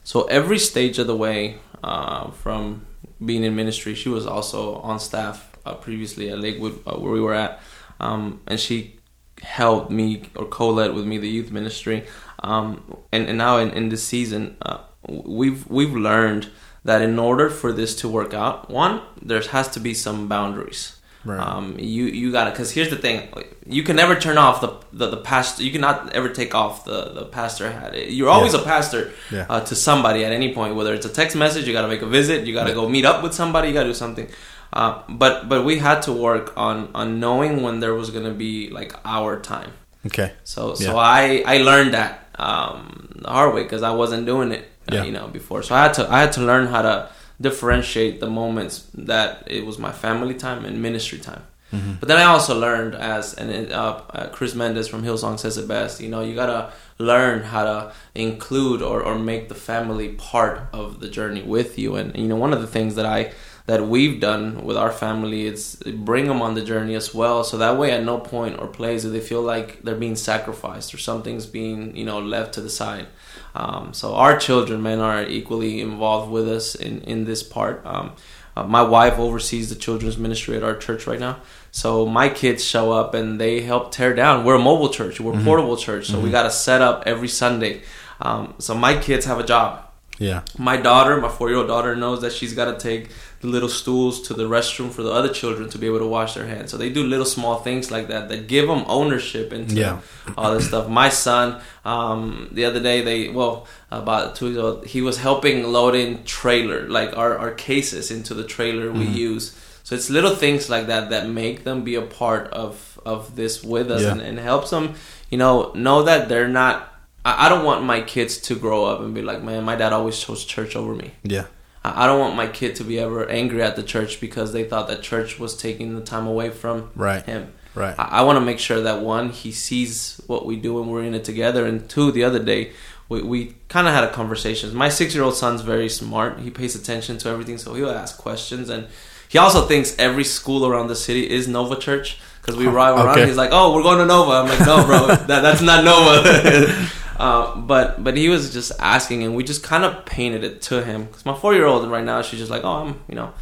so every stage of the way, uh, from being in ministry, she was also on staff uh, previously at Lakewood, uh, where we were at, um, and she helped me or co-led with me the youth ministry. Um, and, and now in, in this season, uh, we've we've learned that in order for this to work out, one there has to be some boundaries. Right. Um, you you gotta because here's the thing: you can never turn off the the, the pastor. You cannot ever take off the the pastor hat. You're always Yeah. a pastor Yeah. uh, to somebody at any point. Whether it's a text message, you gotta make a visit. You gotta go meet up with somebody. You gotta do something. Uh, but but we had to work on on knowing when there was gonna be like our time. Okay. So so Yeah. I I learned that um, the hard way because I wasn't doing it, uh, Yeah. you know, before. So I had to I had to learn how to differentiate the moments that it was my family time and ministry time. Mm-hmm. But then I also learned as and it, uh, uh, Chris Mendes from Hillsong says it best. You know, you gotta learn how to include or, or make the family part of the journey with you. And you know, one of the things that I that we've done with our family is bring them on the journey as well. So that way, at no point or place do they feel like they're being sacrificed or something's being you know left to the side. Um, so our children, men are equally involved with us in in this part. Um, uh, my wife oversees the children's ministry at our church right now. So my kids show up and they help tear down. We're a mobile church. We're a portable church. So we got to set up every Sunday. Um, so my kids have a job. Yeah. My daughter, my four year old daughter, knows that she's got to take the little stools to the restroom for the other children to be able to wash their hands. So they do little small things like that that give them ownership into Yeah. all this stuff. My son, um, the other day, they well about two weeks ago, he was helping load in trailer like our, our cases into the trailer we use. So it's little things like that that make them be a part of of this with us Yeah. and, and helps them, you know, know that they're not. I don't want my kids to grow up and be like, man, my dad always chose church over me. Yeah. I don't want my kid to be ever angry at the church because they thought that church was taking the time away from Right. him. Right. I, I want to make sure that one, he sees what we do and we're in it together, and two, the other day, we, we kind of had a conversation. My six year old son's very smart. He pays attention to everything, so he'll ask questions, and he also thinks every school around the city is Nova Church because we ride around. Okay. He's like, "Oh, we're going to Nova." I'm like, "No, bro, that, that's not Nova." Uh, but but he was just asking, and we just kind of painted it to him. Because my four year old and right now, she's just like, oh, I'm you know.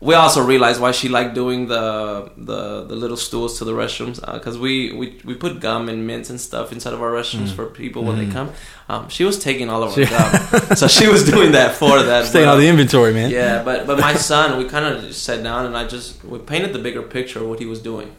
We also realized why she liked doing the the, the little stools to the restrooms because we, we we put gum and mints and stuff inside of our restrooms for people when they come. Um, she was taking all of our gum, so she was doing that for that. Staying but, on the inventory, man. yeah, but but my son, we kind of just sat down and I just we painted the bigger picture of what he was doing.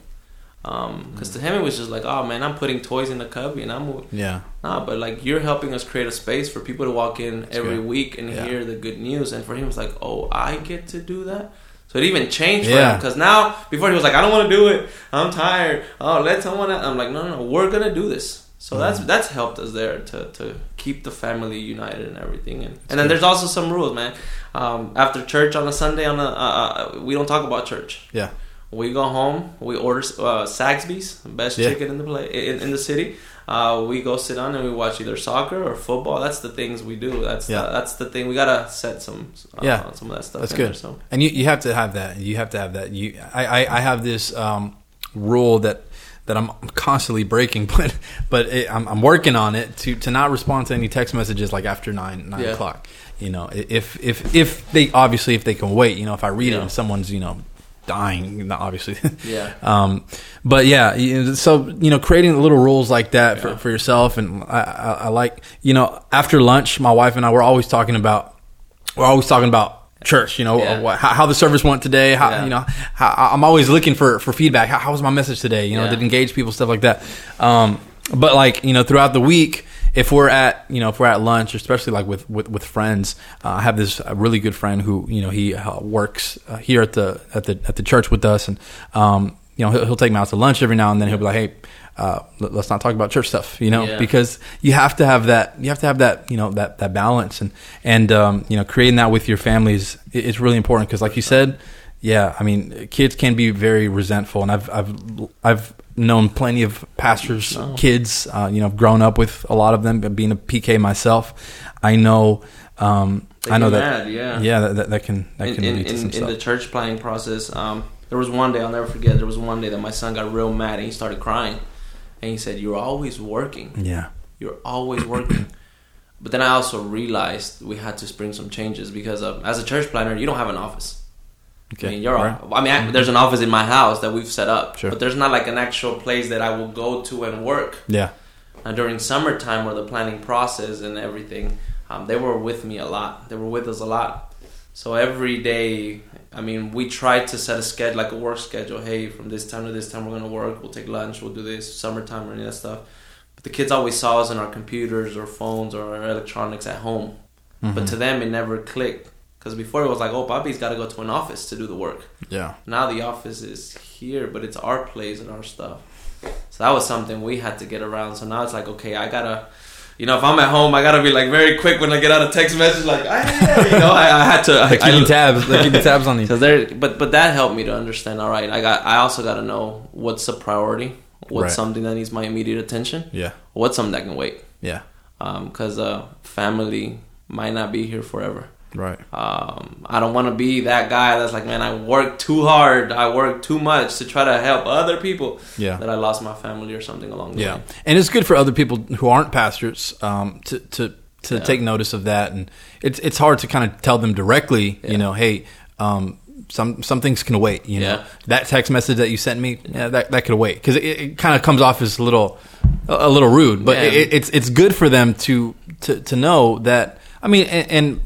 Because to him it was just like, oh man, I'm putting toys in the cubby and I'm Yeah. Nah, but like you're helping us create a space for people to walk in every good. week and Yeah. hear the good news. And for him, it's like, oh, I get to do that. So it even changed for Yeah. him because now before he was like, I don't want to do it. I'm tired. Oh, let someone. Else. I'm like, no, no, no. We're gonna do this. So that's that's helped us there to, to keep the family united and everything. And, and then there's also some rules, man. Um, after church on a Sunday, on a uh, uh, we don't talk about church. Yeah. We go home. We order uh, Saxby's, best Yeah. chicken in the play in, in the city. Uh, we go sit down and we watch either soccer or football. That's the things we do. That's Yeah. the, that's the thing. We gotta set some uh, Yeah. some of that stuff. That's good. There, so And you, you have to have that. You have to have that. You I, I, I have this um, rule that that I'm constantly breaking, but but it, I'm, I'm working on it to to not respond to any text messages like after nine nine Yeah. o'clock. You know, if if if they obviously if they can wait. You know, if I read it Yeah. and someone's you know dying, obviously. yeah. Um, but yeah, so you know, creating little rules like that for, Yeah. for yourself, and I, I, I like you know, after lunch, my wife and I were always talking about we're always talking about church. You know, Yeah. what, how, how the service went today. How Yeah. you know, how, I'm always looking for for feedback. How, how was my message today? You know, Yeah. did engage people, stuff like that. Um, but like you know, throughout the week. If we're at you know if we're at lunch, especially like with with, with friends, uh, I have this really good friend who you know he uh, works uh, here at the at the at the church with us, and um, you know he'll, he'll take me out to lunch every now and then. He'll be like, "Hey, uh, let, us not talk about church stuff," you know, Yeah. because you have to have that you have to have that you know that that balance and and um, you know creating that with your families is really important because like you said, yeah, I mean kids can be very resentful, and I've I've I've known plenty of pastors' Oh. kids. Uh, you know, I've grown up with a lot of them, being a PK myself, I know. Um, I know that. mad, yeah. yeah, that, that, that can that in, can in, lead to in, some in stuff. the church planting process, um, there was one day I'll never forget. There was one day that my son got real mad and he started crying, and he said, "You're always working. yeah, You're always working." but then I also realized we had to bring some changes because um, as a church planter, you don't have an office. Okay. I mean, you're. right. I mean, I, there's an office in my house that we've set up, Sure. but there's not like an actual place that I will go to and work. Yeah, during summertime or the planning process and everything, um, they were with me a lot. They were with us a lot. So every day, I mean, we tried to set a schedule, like a work schedule. Hey, from this time to this time, we're gonna work. We'll take lunch. We'll do this. Summertime or any of that stuff. But the kids always saw us in our computers or phones or our electronics at home. But to them, it never clicked. Because before it was like, oh, Bobby's got to go to an office to do the work. yeah, Now the office is here, but it's our place and our stuff. So that was something we had to get around. So now it's like, okay, I gotta, you know, if I'm at home, I gotta be like very quick when I get out a text message, like, I, you know, I, I had to. I, They're keeping I, tabs. They're keeping tabs on you. Cause there, but but that helped me to understand. All right, I got. I also got to know what's a priority, what's Right. something that needs my immediate attention, Yeah, what's something that can wait. yeah, Because uh, family might not be here forever. Right. Um, I don't want to be that guy that's like, man, I work too hard, I work too much to try to help other people. Yeah. that I lost my family or something along the Yeah, way. and it's good for other people who aren't pastors um, to to to Yeah. take notice of that, and it's it's hard to kind of tell them directly. Yeah. You know, hey, um, some some things can wait. You know, Yeah. that text message that you sent me, yeah, that that could wait because it, it kind of comes off as a little a, a little rude, but it, it's it's good for them to to to know that. I mean, and. and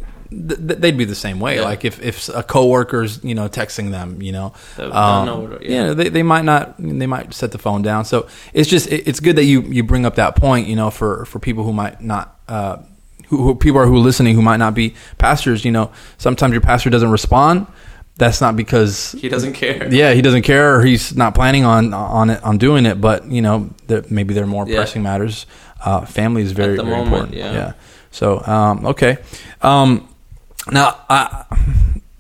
th- th- They'd be the same way. Yeah. Like if, if a coworker's you know texting them, you know, um, know what- yeah, yeah. they, they might not they might set the phone down so it's just it, it's good that you you bring up that point you know for for people who might not uh who, who people are who are listening who might not be pastors you know sometimes your pastor doesn't respond that's not because He doesn't care. yeah he doesn't care or he's not planning on on it on doing it but you know that maybe there are more Yeah. pressing matters uh family is very very moment, important yeah. so um okay um now I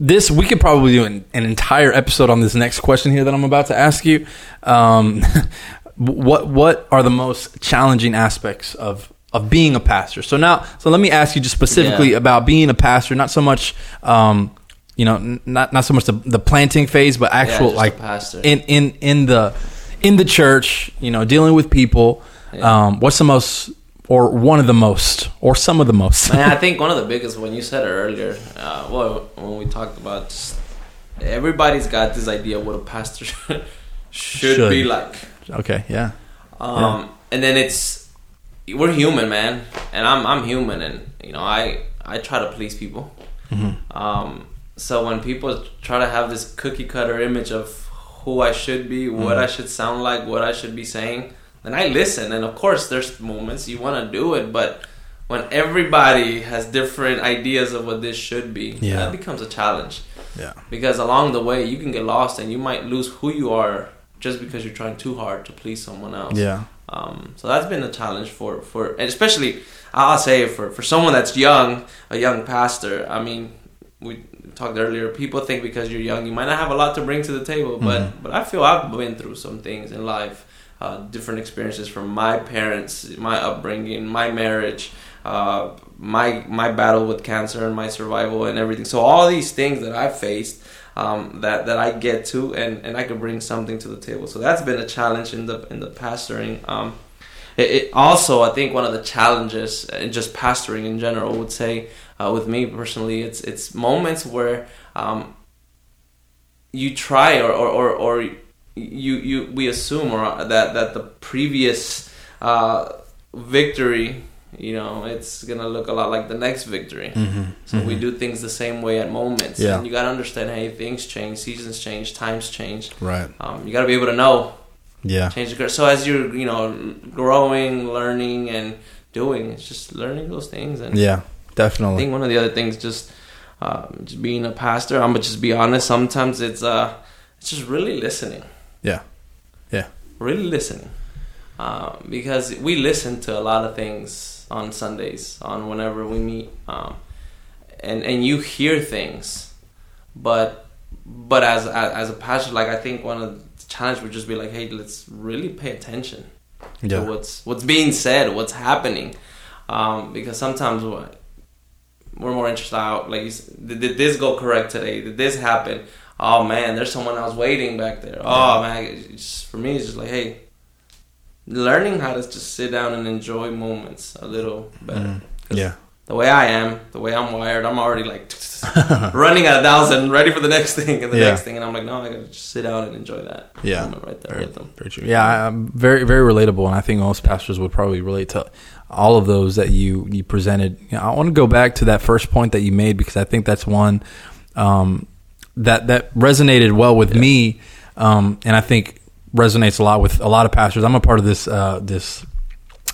this we could probably do an, an entire episode on this next question here that I'm about to ask you. Um, what what are the most challenging aspects of of being a pastor? So now, so let me ask you just specifically Yeah. about being a pastor, not so much. Um, you know, not not so much the, the planting phase, but actual a like pastor. in in in the in the church. You know, dealing with people. Yeah. Um, what's the most, or one of the most, or some of the most? And I think one of the biggest when you said it earlier, uh, well, when we talked about just, everybody's got this idea of what a pastor should, Should. be like. okay, yeah, Um, and then it's we're human, man, and I'm I'm human, and you know I I try to please people. Um, so when people try to have this cookie cutter image of who I should be, what I should sound like, what I should be saying, then I listen. And of course, there's moments you want to do it, but when everybody has different ideas of what this should be, Yeah. that becomes a challenge yeah, because along the way you can get lost and you might lose who you are just because you're trying too hard to please someone else yeah, Um, so that's been a challenge for for and especially I'll say for for someone that's young, a young pastor. I mean, we talked earlier. People think because you're young, you might not have a lot to bring to the table, but Mhm. but I feel I've been through some things in life, uh, different experiences from my parents, my upbringing, my marriage, uh, my my battle with cancer and my survival and everything. So all these things that I've faced. Um, that that I get to and, and I can bring something to the table. So that's been a challenge in the in the pastoring. Um, it, it also I think one of the challenges in just pastoring in general would say uh, with me personally it's it's moments where um, you try or, or, or, or you you we assume or that that the previous uh, victory you know it's gonna look a lot like the next victory Mm-hmm. so we do things the same way at moments Yeah. and you gotta understand hey things change seasons change times change Right. um, you gotta be able to know Yeah. change the. So as you're, you know, growing, learning, and doing, it's just learning those things. And Yeah. Definitely. I think one of the other things, just um, just being a pastor, I'm gonna just be honest. Sometimes it's uh, it's just really listening. Yeah. Yeah. Really listening, uh, because we listen to a lot of things on Sundays, on whenever we meet, um, and and you hear things, but but as as, as a pastor, like I think one of the challenge would just be like, hey, let's really pay attention to what's what's being said, what's happening, um, because sometimes what we're more interested out like did, did this go correct today? Did this happen? Oh man, there's someone else waiting back there. Oh man, just, for me it's just like hey, learning how to just sit down and enjoy moments a little better. 'Cause Yeah. The way I am, the way I'm wired, I'm already like running at a thousand, ready for the next thing and the Yeah. next thing, and I'm like, no, I gotta just sit down and enjoy that Yeah. right there Very, with them. very true. Yeah, I'm very, very relatable, and I think most pastors would probably relate to all of those that you you presented. You know, I want to go back to that first point that you made because I think that's one um, that that resonated well with me, um, and I think resonates a lot with a lot of pastors. I'm a part of this uh, this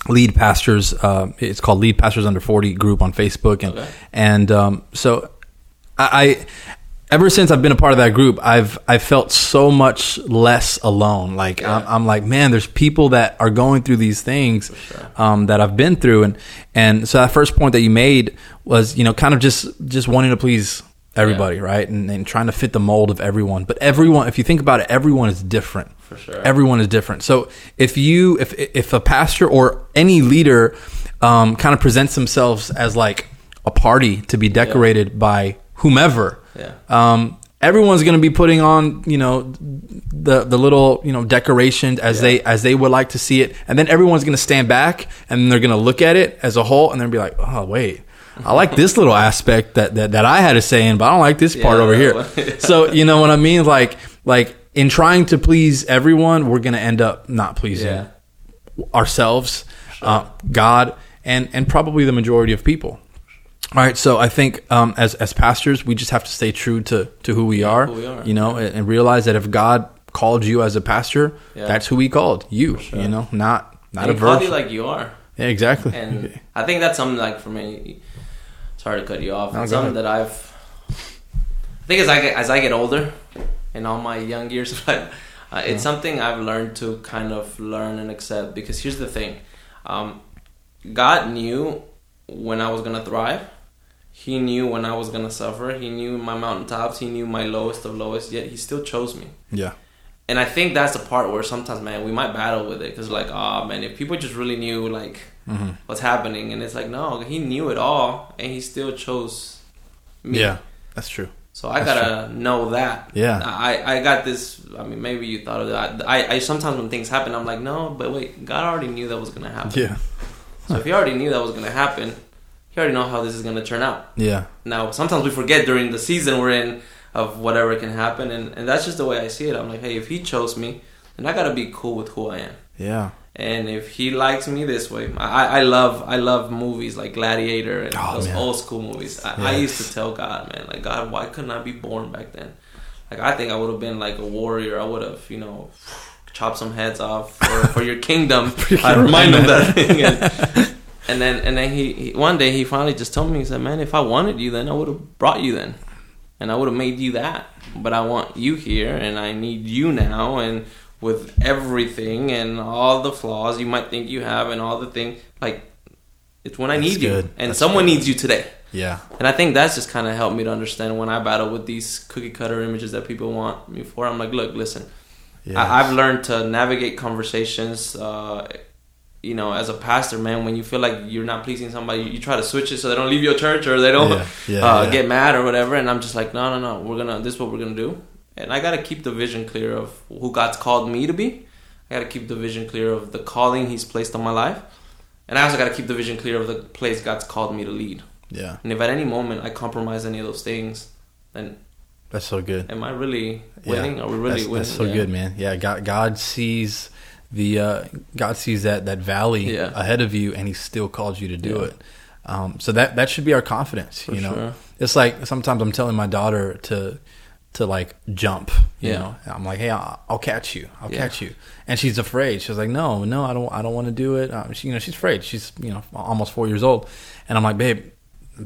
lead pastors. Uh, it's called Lead Pastors Under 40 group on Facebook, and Okay. and um, so I, I ever since I've been a part of that group, I've I felt so much less alone. Like I'm, I'm like, man, there's people that are going through these things um, that I've been through, and and so that first point that you made was, you know, kind of just just wanting to please everybody, right, and, and trying to fit the mold of everyone. But everyone, if you think about it, everyone is different. For sure. Everyone is different. So if you if if a pastor or any leader um, kind of presents themselves as like a party to be decorated by whomever, Yeah. um, everyone's going to be putting on you know the the little you know decorations as they as they would like to see it, and then everyone's going to stand back and they're going to look at it as a whole, and they're going to be like, oh wait. I like this little aspect that, that, that I had to say in, but I don't like this part Yeah, over here. that so you know what I mean? Like like in trying to please everyone, we're gonna end up not pleasing Yeah. ourselves, uh, God, and and probably the majority of people. All right, so I think um, as as pastors, we just have to stay true to to who we are. who we are. You know, and, and realize that if God called you as a pastor, Yeah. that's who He called you. You know, not not And a verse. like you are. yeah, exactly. And I think that's something like for me. Sorry to cut you off. No, It's something that I've. I think as I get as I get older, in all my young years, but uh, it's something I've learned to kind of learn and accept. Because here's the thing, um, God knew when I was gonna thrive. He knew when I was gonna suffer. He knew my mountaintops. He knew my lowest of lowest. Yet He still chose me. yeah, And I think that's the part where sometimes, man, we might battle with it because, like, oh man, if people just really knew like Mm-hmm. what's happening, and it's like, no, he knew it all, and he still chose me. yeah, that's true. So I That's gotta know that. Yeah. I I got this. I mean, maybe you thought of that. I I sometimes when things happen, I'm like, no, but wait, God already knew that was gonna happen. Yeah, So if he already knew that was gonna happen, he already know how this is gonna turn out. yeah, Now, sometimes we forget during the season we're in of whatever can happen, and, and that's just the way I see it. I'm like, hey, if he chose me, then I gotta be cool with who I am. yeah. And if he likes me this way, I, I love I love movies like Gladiator and Oh, those man. old school movies. I, I used to tell God, man, like God, why couldn't I be born back then? Like I think I would have been like a warrior. I would have, you know, chopped some heads off for, for your kingdom. I remind him that thing. And, and then and then he, he one day he finally just told me he said, man, if I wanted you, then I would have brought you then, and I would have made you that. But I want you here, and I need you now, and with everything and all the flaws you might think you have and all the thing like it's when I That's need you and That's someone good. needs you today. Yeah. And I think that's just kind of helped me to understand when I battle with these cookie cutter images that people want me for. I'm like, look, listen, Yeah. I, I've learned to navigate conversations. Uh, you know, as a pastor, man, when you feel like you're not pleasing somebody, you try to switch it so they don't leave your church or they don't Yeah, yeah, uh, get mad or whatever. And I'm just like, no, no, no, we're gonna. This is what we're gonna do. And I gotta keep the vision clear of who God's called me to be. I gotta keep the vision clear of the calling He's placed on my life. And I also gotta keep the vision clear of the place God's called me to lead. Yeah. And if at any moment I compromise any of those things, then That's so good. am I really winning? Yeah. Are we really that's, winning? That's so Yeah. good, man. Yeah, God, God sees the uh, God sees that that valley Yeah. ahead of you, and He still calls you to do Yeah. it. Um, so that that should be our confidence. For you know, sure. it's like sometimes I'm telling my daughter to to like jump. You Yeah. know, I'm like, hey, I'll, I'll catch you. I'll Yeah. catch you. And she's afraid. She's like, no, no, I don't. I don't want to do it. Um, she, you know, she's afraid. She's you know almost four years old, and I'm like, babe,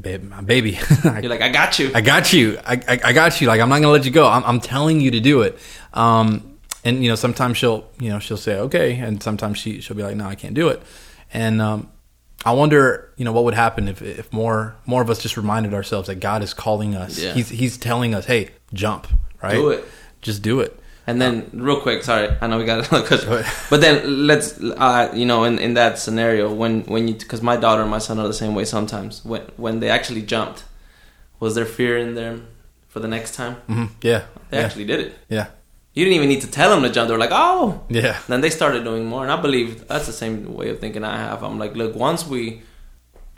babe, my baby. I You're like, I got you. I got you. I, I, I got you. Like I'm not gonna let you go. I'm, I'm telling you to do it. Um, and you know, sometimes she'll, you know, she'll say okay, and sometimes she she'll be like, no, I can't do it. And um, I wonder, you know, what would happen if if more more of us just reminded ourselves that God is calling us. Yeah. He's He's telling us, hey, jump, right? Do it. Just do it. And then, real quick, sorry, I know we got another question, Go but then let's, uh, you know, in, in that scenario, when when you, because my daughter and my son are the same way sometimes. When when they actually jumped, was there fear in them for the next time? hmm Yeah. They yeah. actually did it. Yeah. You didn't even need to tell them to jump. They were like, oh. Yeah. Then they started doing more, and I believe that's the same way of thinking I have. I'm like, look, once we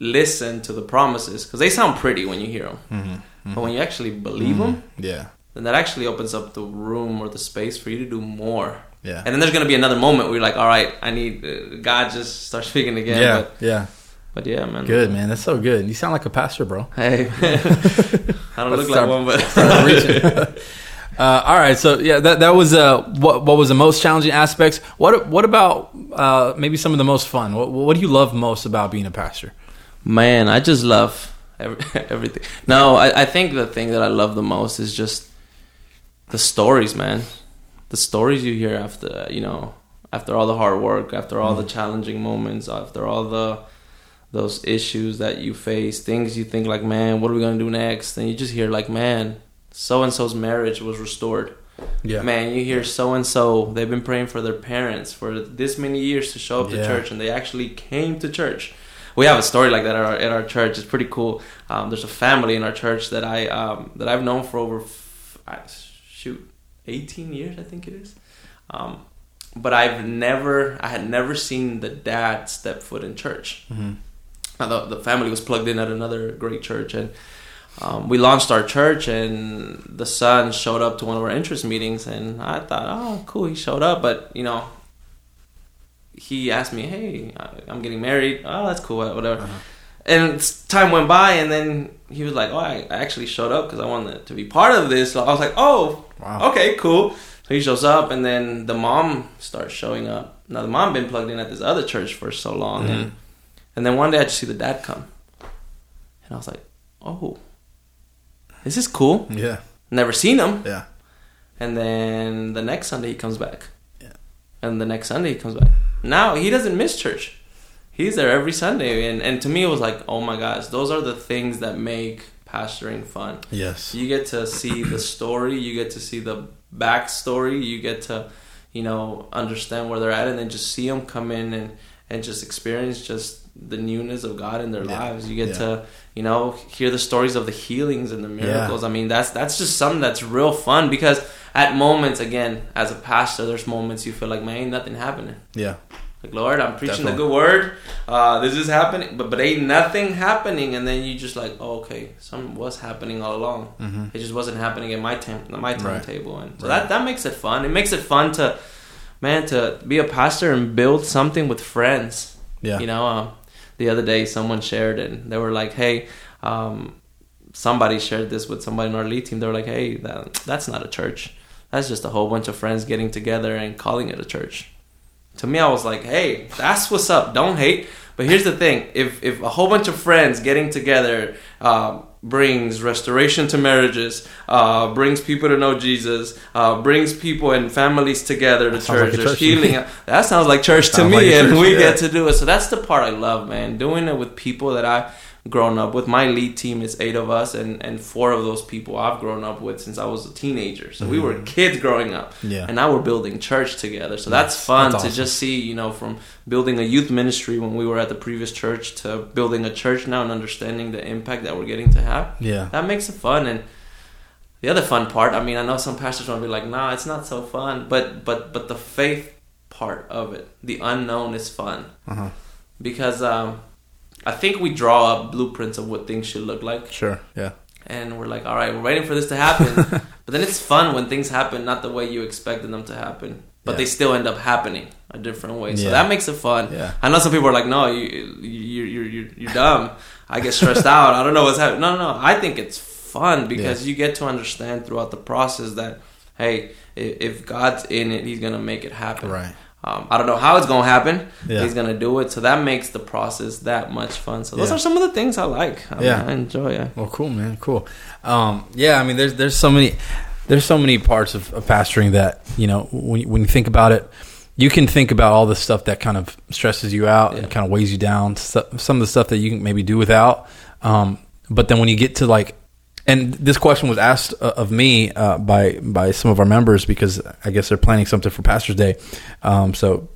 listen to the promises, because they sound pretty when you hear them, Mm-hmm. but when you actually believe them, Yeah. then that actually opens up the room or the space for you to do more. Yeah. And then there's gonna be another moment where you're like, all right, I need uh, God just start speaking again. Yeah. But, yeah. but yeah, man. Good man. That's so good. You sound like a pastor, bro. Hey, I don't look start- like one, but. uh, all right, so yeah, that that was uh, what what was the most challenging aspects. What what about uh, maybe some of the most fun? What what do you love most about being a pastor? man, I just love every, everything. No, I, I think the thing that I love the most is just the stories, man. The stories you hear after you know after all the hard work, after all the challenging moments, after all the those issues that you face, things you think like, man, what are we gonna do next? And you just hear like, man, so and so's marriage was restored. Yeah, Man, you hear so and so, they've been praying for their parents for this many years to show up to church, and they actually came to church. We have a story like that at our, at our church. It's pretty cool. Um, there's a family in our church that I um, that I've known for over f- shoot 18 years, I think it is. Um, but I've never, I had never seen the dad step foot in church. Mhm. Now, the, the family was plugged in at another great church, and um, we launched our church, and the son showed up to one of our interest meetings, and I thought, oh, cool, he showed up, but you know, he asked me, hey, I'm getting married. Oh, that's cool, whatever. Uh-huh. And time went by, and then he was like, oh, I, actually showed up because I wanted to be part of this. So I was like, oh, Wow. okay, cool. So he shows up, and then the mom starts showing up. Now the mom been plugged in at this other church for so long, Mhm. and and then one day I just see the dad come, and I was like, oh, this is cool. Yeah, Never seen him. yeah, And then the next Sunday he comes back. Yeah. And the next Sunday he comes back. Now he doesn't miss church. He's there every Sunday. And, and to me it was like, oh my gosh, those are the things that make pastoring fun. yes, You get to see the story, you get to see the backstory, you get to, you know, understand where they're at and then just see them come in and, and just experience just the newness of God in their Yeah. lives. You get Yeah. to, you know, hear the stories of the healings and the miracles. I mean, that's that's just something that's real fun because at moments, again, as a pastor, there's moments you feel like, man, ain't nothing happening. yeah, Like, Lord, I'm preaching Definitely. the good word. Uh, this is happening, but but ain't nothing happening. And then you just like, oh, okay, something was happening all along. hmm It just wasn't happening at my time, my Right. timetable, and so Right. that that makes it fun. It makes it fun to, man, to be a pastor and build something with friends. yeah, You know, um, the other day someone shared and they were like, "Hey, um, somebody shared this with somebody in our lead team. They were like, "Hey, that, that's not a church. That's just a whole bunch of friends getting together and calling it a church." To me, I was like, "Hey, that's what's up. Don't hate." But here's the thing: if if a whole bunch of friends getting together um, brings restoration to marriages, uh, brings people to know Jesus, uh, brings people and families together to church. like There's church healing. that sounds like church to Sounds me, like and church, we yeah. get to do it. So that's the part I love, man. Doing it with people that I've grown up with. My lead team is eight of us, and, and four of those people I've grown up with since I was a teenager. So we were kids growing up. Mm-hmm. Yeah. And now we're building church together. So that's fun That's to just see, you know, from building a youth ministry when we were at the previous church to building a church now and understanding the impact that we're getting to have. Yeah. That makes it fun. And the other fun part, I mean, I know some pastors want to be like, nah, it's not so fun. But but but the faith part of it, the unknown is fun. Uh-huh. Because um, I think we draw up blueprints of what things should look like Sure. Yeah. and we're like, all right, we're waiting for this to happen. but then it's fun when things happen not the way you expected them to happen, but Yeah. they still end up happening a different way. So Yeah. that makes it fun. Yeah. I know some people are like, no, you you you you you're dumb. I get stressed out. I don't know what's happening. No, no, no. I think it's fun because you get to understand throughout the process that hey, if God's in it, He's gonna make it happen. Right. Um, I don't know how it's gonna happen. Yeah. He's gonna do it. So that makes the process that much fun. So those Yeah. are some of the things I like. I Yeah. I enjoy it. Well, cool, man. Cool. Um, yeah, I mean, there's there's so many there's so many parts of, of pastoring that you know when you- when you think about it, you can think about all the stuff that kind of stresses you out and kind of weighs you down. So, some of the stuff that you can maybe do without. Um, but then when you get to like, and this question was asked uh, of me uh, by by some of our members because I guess they're planning something for Pastors Day. Um, so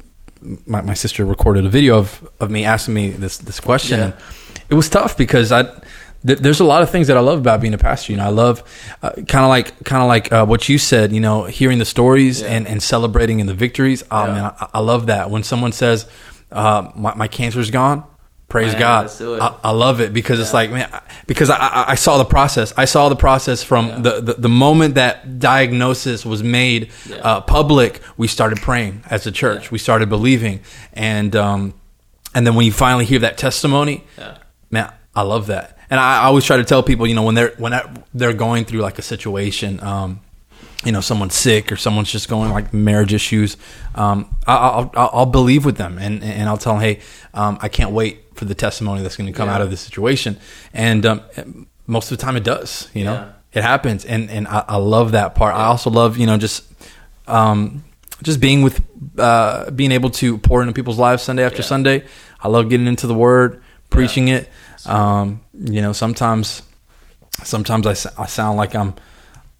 my, my sister recorded a video of, of me asking me this this question. Yeah. It was tough because I th- there's a lot of things that I love about being a pastor. You know, I love uh, kind of like kind of like uh, what you said. You know, hearing the stories Yeah. and, and celebrating in the victories. Oh Yeah. man, I, I love that when someone says uh, my, my cancer's gone. Praise Man, God. let's do it. I, I love it because it's like man, because I, I, I saw the process. I saw the process from Yeah. the, the the moment that diagnosis was made Yeah. uh, public. We started praying as a church. Yeah. We started believing, and um, and then when you finally hear that testimony, Yeah. man, I love that. And I, always try to tell people, you know, when they're when they're going through like a situation, um, you know, someone's sick or someone's just going like marriage issues, um, I, I'll, I'll I'll believe with them and and I'll tell them, hey, um, I can't wait for the testimony that's going to come Yeah. out of this situation. And um, most of the time, it does. You know, Yeah. it happens, and and I, I love that part. I also love, you know, just. Um, just being with, uh, being able to pour into people's lives Sunday after. Sunday. I love getting into the Word, preaching it. Um, you know, sometimes, sometimes I, I sound like I'm,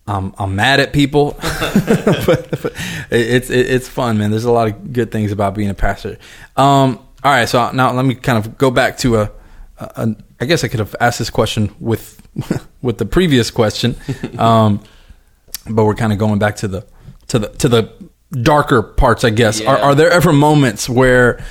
I'm, I'm mad at people, but, but it's it, it's fun, man. There's a lot of good things about being a pastor. Um, all right, so now let me kind of go back to a, a, a I guess I could have asked this question with with the previous question, um, but we're kind of going back to the to the to the darker parts, I guess. Are, Yeah. are there ever moments where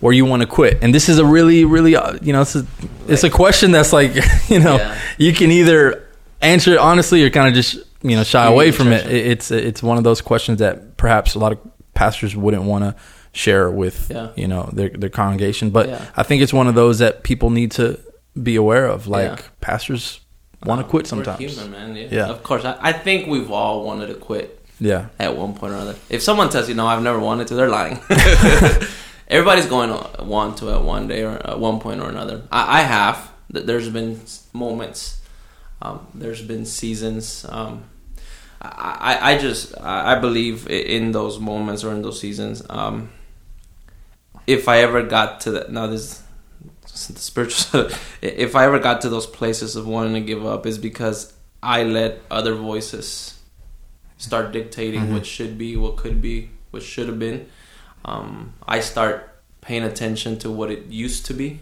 where you want to quit? And this is a really, really, uh, you know, it's a, it's a question that's like, you know, Yeah. you can either answer it honestly or kind of just, you know, shy away from it. It- It's it's one of those questions that perhaps a lot of pastors wouldn't want to share with, Yeah. you know, their their congregation. But Yeah. I think it's one of those that people need to be aware of. Like Yeah. pastors want to No, quit sometimes. human, man. Yeah. Of course. I, I think we've all wanted to quit Yeah. at one point or another. If someone tells you, no, I've never wanted to, they're lying. Everybody's going to want to at one day or at one point or another. I, I have. There's been moments. Um, there's been seasons. Um, I, I, just I I believe in those moments or in those seasons. Um, if I ever got to that, now this the spiritual. if I ever got to those places of wanting to give up, is because I let other voices start dictating Mhm. what should be, what could be, what should have been. Um, I start paying attention to what it used to be,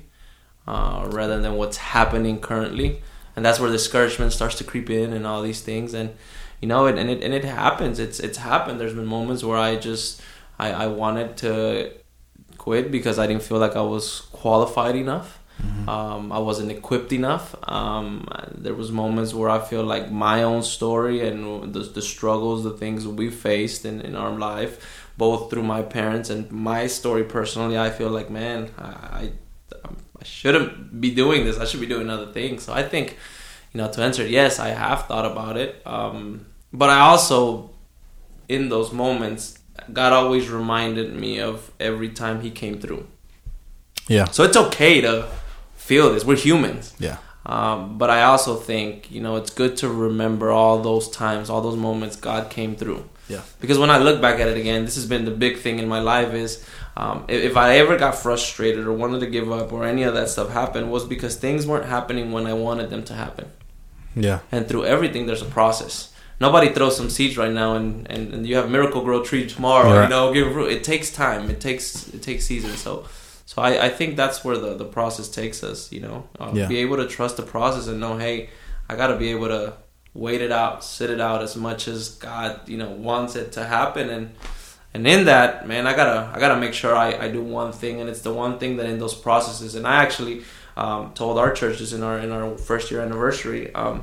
uh, rather than what's happening currently, and that's where discouragement starts to creep in and all these things. And you know, it, and it and it happens. It's it's happened. There's been moments where I just I, I wanted to quit because I didn't feel like I was qualified enough. Um, I wasn't equipped enough. Um, there was moments where I feel like my own story and the, the struggles, the things we faced in, in our life, both through my parents and my story personally, I feel like, man, I, I, I shouldn't be doing this. I should be doing other things. So I think, you know, to answer, yes, I have thought about it. Um, but I also, in those moments, God always reminded me of every time He came through. Yeah. So it's okay to feel this. We're humans. Yeah. Um, but I also think you know it's good to remember all those times, all those moments God came through. Yeah. Because when I look back at it again, this has been the big thing in my life is um, if, if I ever got frustrated or wanted to give up or any of that stuff happened was because things weren't happening when I wanted them to happen. Yeah. And through everything, there's a process. Nobody throws some seeds right now and, and, and you have miracle grow tree tomorrow. Right. You know, give. It takes time. It takes it takes seasons. So so I, I think that's where the, the process takes us. You know, uh, Yeah. be able to trust the process and know, hey, I got to be able to wait it out, sit it out as much as God you know wants it to happen and. And in that, man, I gotta I gotta make sure I, I do one thing, and it's the one thing that in those processes. And I actually um, told our churches in our in our first year anniversary. Um,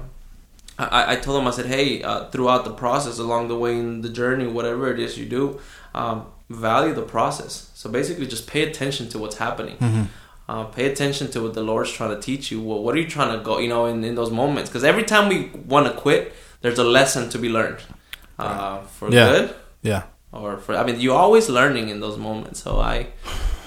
I, I told them I said, hey, uh, throughout the process, along the way in the journey, whatever it is you do, um, value the process. So basically, just pay attention to what's happening. Mm-hmm. Uh, pay attention to what the Lord's trying to teach you. What, what are you trying to go? You know, in, in those moments, because every time we want to quit, there's a lesson to be learned uh, for Yeah. good Yeah. or for. I mean, you're always learning in those moments. So I,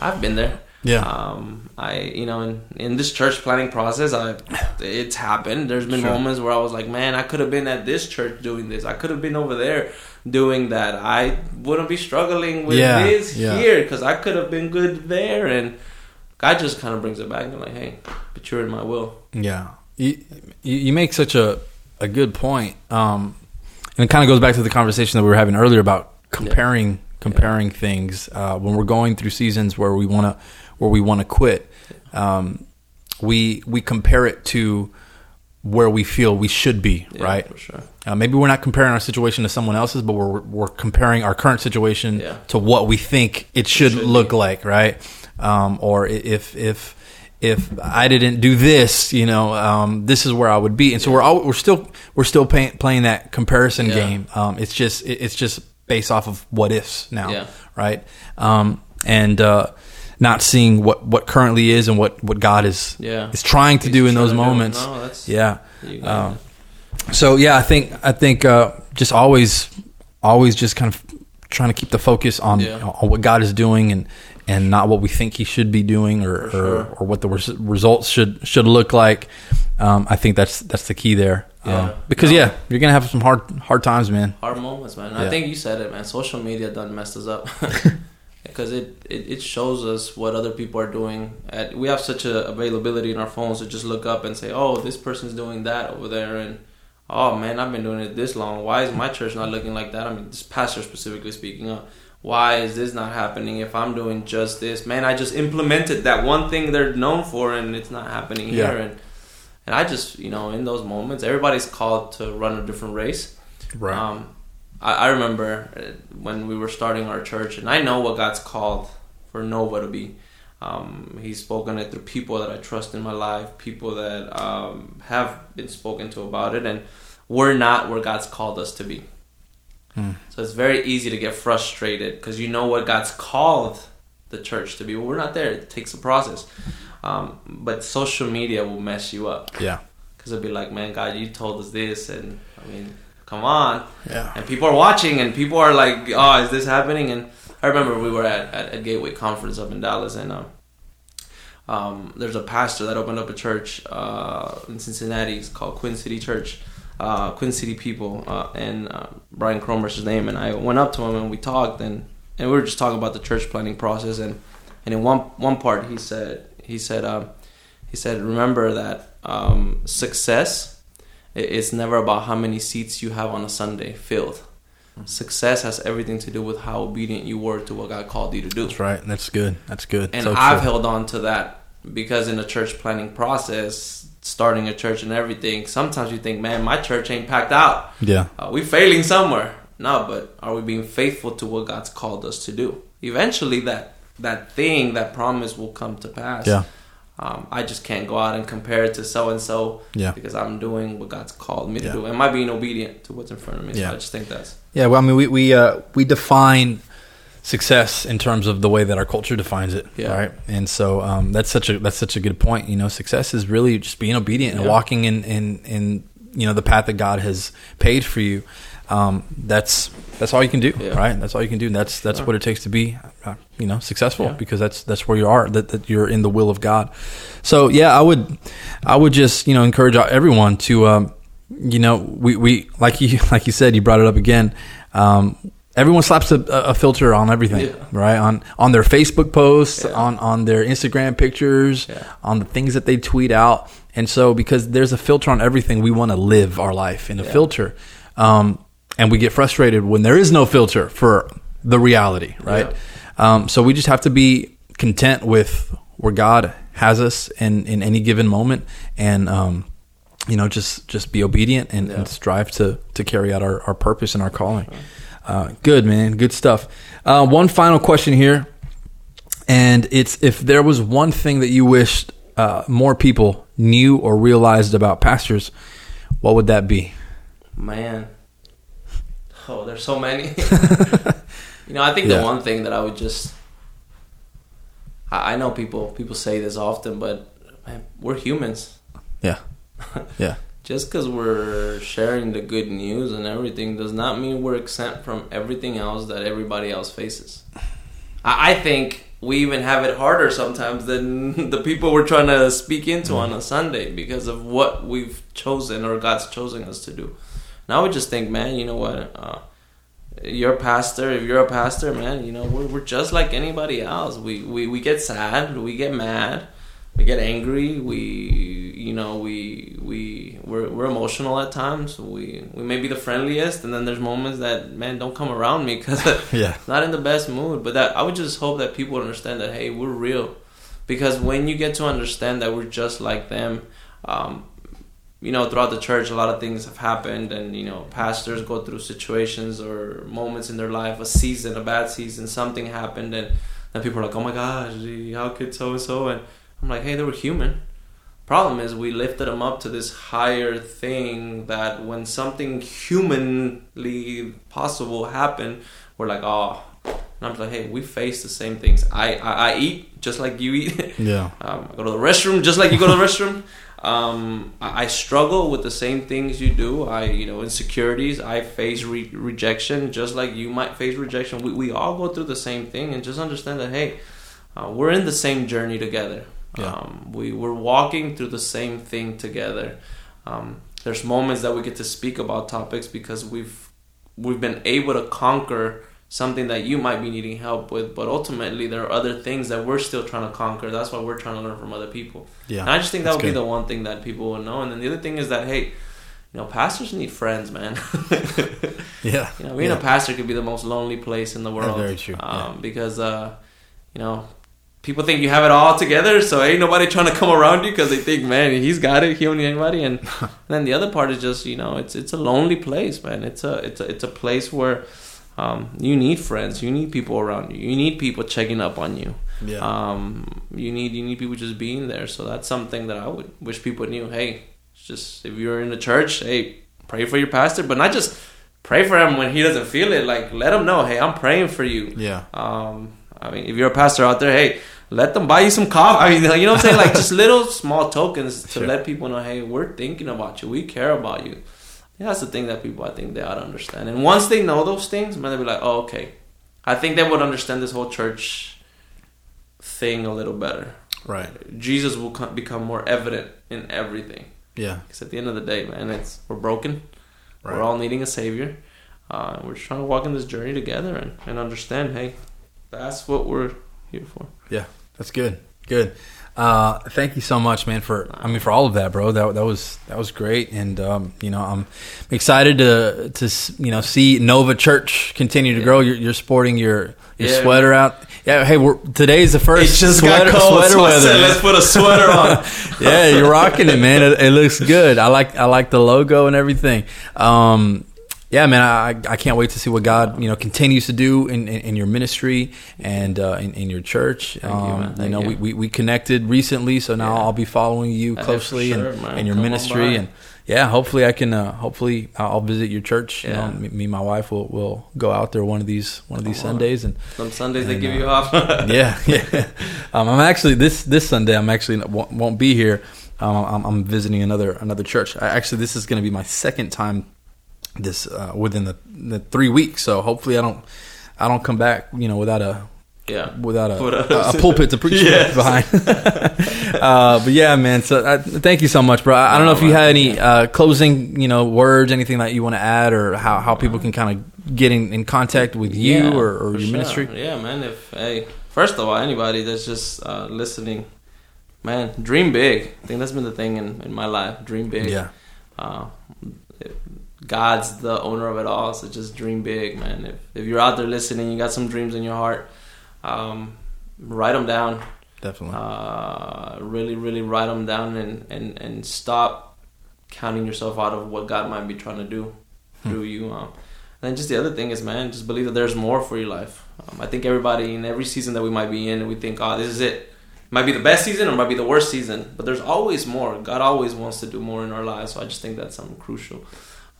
I've been there. Yeah. Um, I, you know, in, in this church planting process, I, it's happened. There's been Sure. moments where I was like, man, I could have been at this church doing this. I could have been over there doing that. I wouldn't be struggling with Yeah, this yeah. here because I could have been good there. And God just kind of brings it back and like, hey, but you're in my will. Yeah, you, you make such a, a good point, um, and it kind of goes back to the conversation that we were having earlier about comparing comparing things uh, when we're going through seasons where we want to where we want to quit. Um, we we compare it to where we feel we should be, Yeah, right? For sure. Uh, maybe we're not comparing our situation to someone else's, but we're we're comparing our current situation Yeah. to what we think it should, should look be. like, right? Um, or if if if I didn't do this, you know, um, this is where I would be. And so we're all, we're still we're still pay, playing that comparison Yeah. game. Um, it's just it- it's just based off of what ifs now, Yeah. right? Um, and uh, not seeing what what currently is and what what God is Yeah. is trying to He's do in those to do it. moments. No, that's- yeah. Um, so yeah, I think I think uh, just always always just kind of trying to keep the focus on, Yeah. on what God is doing and and not what we think He should be doing or sure. or, or what the res- results should should look like. Um, I think that's that's the key there. Yeah. Um, because No. yeah, you're gonna have some hard hard times, man. hard moments, man. Yeah. I think you said it, man. Social media done messed us up because it, it it shows us what other people are doing. At, we have such a availability in our phones to just look up and say, "Oh, this person's doing that over there," and "Oh man, I've been doing it this long. Why is my church not looking like that?" I mean, this pastor specifically speaking up. Why is this not happening if I'm doing just this? Man, I just implemented that one thing they're known for, and it's not happening Yeah. here. And and I just, you know, in those moments, everybody's called to run a different race. Right. Um, I, I remember uh, when we were starting our church, and I know what God's called for Nova to be. Um, he's spoken it through people that I trust in my life, people that um, have been spoken to about it, and we're not where God's called us to be. Hmm. So it's very easy to get frustrated because you know what God's called the church to be. But we're not there. It takes a process. Um, but social media will mess you up yeah. because it'll be like, man, God, you told us this, and I mean, come on. Yeah. and people are watching and people are like oh is this happening? And i remember we were at, at a gateway conference up in dallas and um, um, there's a pastor that opened up a church uh, in cincinnati. It's called Queen City church uh, Queen City people uh, and uh, brian cromer's his name. And i went up to him and we talked and, and we were just talking about the church planting process. And, and in one, one part he said he said um, he said remember that um, success It's never about how many seats you have on a Sunday filled. Success has everything to do with how obedient you were to what God called you to do. That's right. That's good. That's good. And So I've true. held on to that because in the church planting process, starting a church and everything, sometimes you think, man, my church ain't packed out. Yeah. Uh, we failing somewhere. No, but are we being faithful to what God's called us to do? Eventually, that that thing, that promise will come to pass. Yeah. Um, I just can't go out and compare it to so and so because I'm doing what God's called me to Yeah. do. Am I being obedient to what's in front of me? Yeah. So I just think that's Yeah, well, I mean, we we uh, we define success in terms of the way that our culture defines it, Yeah. right? And so um, that's such a that's such a good point. You know, success is really just being obedient and Yeah. walking in in in you know the path that God has paid for you. Um, that's that's all you can do, Yeah. right? That's all you can do. And that's that's Sure. what it takes to be, uh, you know, successful Yeah. because that's that's where you are. That, that you're in the will of God. So yeah, I would I would just you know encourage everyone to um, you know we we like you like you said you brought it up again. Um, everyone slaps a, a filter on everything, Yeah. right? On on their Facebook posts, Yeah. on on their Instagram pictures, Yeah. on the things that they tweet out. And so, because there's a filter on everything, we want to live our life in a Yeah. filter. Um, and we get frustrated when there is no filter for the reality, right? Um, so we just have to be content with where God has us in, in any given moment and, um, you know, just, just be obedient and, and strive to, to carry out our, our purpose and our calling. Uh, good, man. Good stuff. Uh, one final question here. And it's if there was one thing that you wished uh, more people knew or realized about pastors, what would that be? Man. Oh, there's so many. you know, I think Yeah. the one thing that I would just I, I know people people say this often, but man, we're humans. Yeah. Yeah. Just because we're sharing the good news and everything does not mean we're exempt from everything else that everybody else faces. I, I think we even have it harder sometimes than the people we're trying to speak into mm-hmm. on a Sunday because of what we've chosen or God's chosen us to do. And I would just think, man, you know what? Uh, you're a pastor. If you're a pastor, man, you know we're, we're just like anybody else. We, we we get sad, we get mad, we get angry. We you know we we we're, we're emotional at times. We we may be the friendliest, and then there's moments that man don't come around me because Yeah. not in the best mood. But that I would just hope that people understand that hey, we're real, because when you get to understand that we're just like them. Um, you know, throughout the church, a lot of things have happened, and you know, pastors go through situations or moments in their life, a season, a bad season, something happened, and then people are like, "Oh my gosh, how could so and so?" And I'm like, "Hey, they were human." Problem is, we lifted them up to this higher thing that when something humanly possible happened, we're like, "Oh." And I'm like, "Hey, we face the same things. I I, I eat just like you eat." Yeah. Um, I go to the restroom just like you go to the restroom. Um, I, struggle with the same things you do. I, you know, insecurities. I face re- rejection just like you might face rejection. We, we all go through the same thing, and just understand that hey, uh, we're in the same journey together. Yeah. Um, we we're walking through the same thing together. Um, there's moments that we get to speak about topics because we've we've been able to conquer something that you might be needing help with but ultimately there are other things that we're still trying to conquer that's why we're trying to learn from other people Yeah. and i just think that That's would be the one thing that people would know and then the other thing is that hey you know pastors need friends man Yeah. you know being yeah. a pastor could be the most lonely place in the world very true, um, yeah. because uh you know people think you have it all together so ain't nobody trying to come around you because they think man he's got it he don't need anybody and, and then the other part is just you know it's it's a lonely place man it's a it's a it's a place where um, you need friends you need people around you you need people checking up on you Yeah. um, you need you need people just being there so that's something that i would wish people knew hey it's just if you're in the church hey pray for your pastor but not just pray for him when he doesn't feel it like let him know hey i'm praying for you yeah. um, I mean, if you're a pastor out there, hey, let them buy you some coffee. I mean, you know what I'm saying? Like just little small tokens to Sure. let people know, hey, we're thinking about you. We care about you. Yeah, that's the thing that people I think they ought to understand. And once they know those things, man, they'll be like, oh, okay. I think they would understand this whole church thing a little better. Right. Jesus will co- become more evident in everything. Yeah. Because at the end of the day, man, it's we're broken. Right. We're all needing a savior. Uh, we're just trying to walk in this journey together and, and understand, hey, that's what we're here for. Yeah, that's good. Good. Uh, thank you so much, man. For I mean, for all of that, bro. That that was that was great, and um, you know, I'm excited to to you know see Nova Church continue to grow. You're, you're sporting your your Yeah. sweater out. Yeah. Hey, we're today's the first It just sweater, got cold, sweater so weather. said, let's put a sweater on. yeah, you're rocking it, man. It, it looks good. I like I like the logo and everything. Um, yeah, man, I I can't wait to see what God you know continues to do in, in, in your ministry and uh, in, in your church. Thank you, um, man. Thank know, you. we, we we connected recently, so now Yeah. I'll be following you closely sure, and, and your Come ministry and. Yeah, hopefully I can. Uh, hopefully I'll visit your church. You know, me, me and my wife will, will go out there one of these one of these Come on. Sundays and Some Sundays they give uh, you off. yeah, yeah. Um, I'm actually this this Sunday. I'm actually won't, won't be here. Um, I'm, I'm visiting another another church. I, actually, this is going to be my second time this uh, within the, the three weeks. So hopefully I don't I don't come back you know without a Yeah. without a, a, pulpit to preach Yes. behind. uh, but yeah, man. So uh, thank you so much, bro. I, I don't know if you had any uh, closing, you know, words, anything that you want to add, or how, how people can kind of get in, in contact with you Yeah, or, or your sure. ministry. Yeah, man. If hey, first of all, anybody that's just uh, listening, man, dream big. I think that's been the thing in, in my life. Dream big. Yeah, Uh, God's the owner of it all, so just dream big, man. If if you're out there listening, you got some dreams in your heart, um, write them down. definitely. Uh, really, really write them down and, and, and stop counting yourself out of what God might be trying to do through you. Um, and then just the other thing is, man, just believe that there's more for your life. Um, I think everybody in every season that we might be in, we think, oh, this is it. Might be the best season or might be the worst season, but there's always more. God always wants to do more in our lives, so I just think that's something crucial.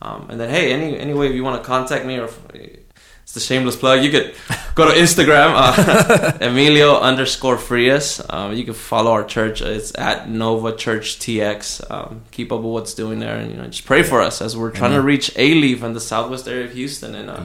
Um, and then, hey, any any way if you want to contact me or if, it's the shameless plug, you could go to Instagram, uh, Emilio underscore Frias. Um, you can follow our church. It's at Nova Church TX. Um, keep up with what's doing there, and you know, just pray for us as we're trying to reach Alief in the southwest area of Houston. And uh,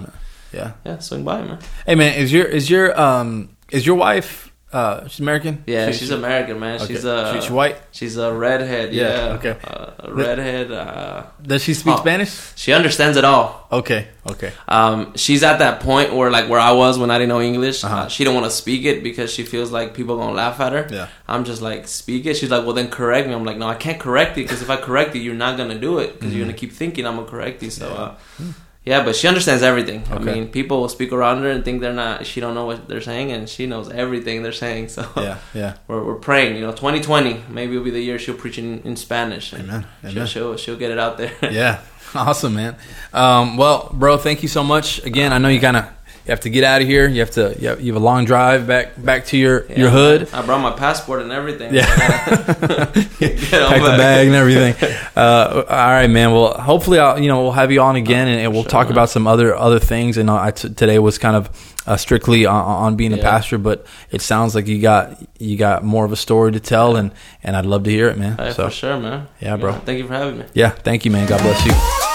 yeah. yeah, swing by, man. Hey, man, is your is your um is your wife uh she's American? Yeah, She- she's she- American, man. okay. She's a she's white. she's a redhead. Yeah, Yeah, okay. uh, redhead. Uh, Does she speak Oh. Spanish? she understands it all. Okay, okay. Um, she's at that point where, like, where I was when I didn't know English. Uh-huh. Uh, she don't want to speak it because she feels like people gonna laugh at her. Yeah. I'm just like, speak it. She's like, well, then correct me. I'm like, no, I can't correct you because if I correct you, you're not gonna do it because you're gonna keep thinking I'm gonna correct you. So, Mm-hmm. Yeah. Yeah, but she understands everything. I mean, people will speak around her and think they're not. She don't know what they're saying, and she knows everything they're saying. So, Yeah, yeah. we're, we're praying. You know, 2020 maybe will be the year she'll preach in, in Spanish. and Amen. She'll, Amen. she'll she'll get it out there. Yeah, awesome, man. Um, well, bro, thank you so much. Again, I know you kind of you have to get out of here. You have to you have, you have a long drive back back to your Yeah, your hood. I brought my passport and everything. Yeah. Pack the bag and everything. Uh, all right, man. Well, hopefully, I'll you know we'll have you on again, and, and we'll Sure, talk man. about some other other things. And I t- today was kind of uh, strictly on, on being a pastor, but it sounds like you got you got more of a story to tell, and and I'd love to hear it, man. Hey, so for sure, man. Yeah, bro. Thank you for having me. yeah, thank you, man. God bless you.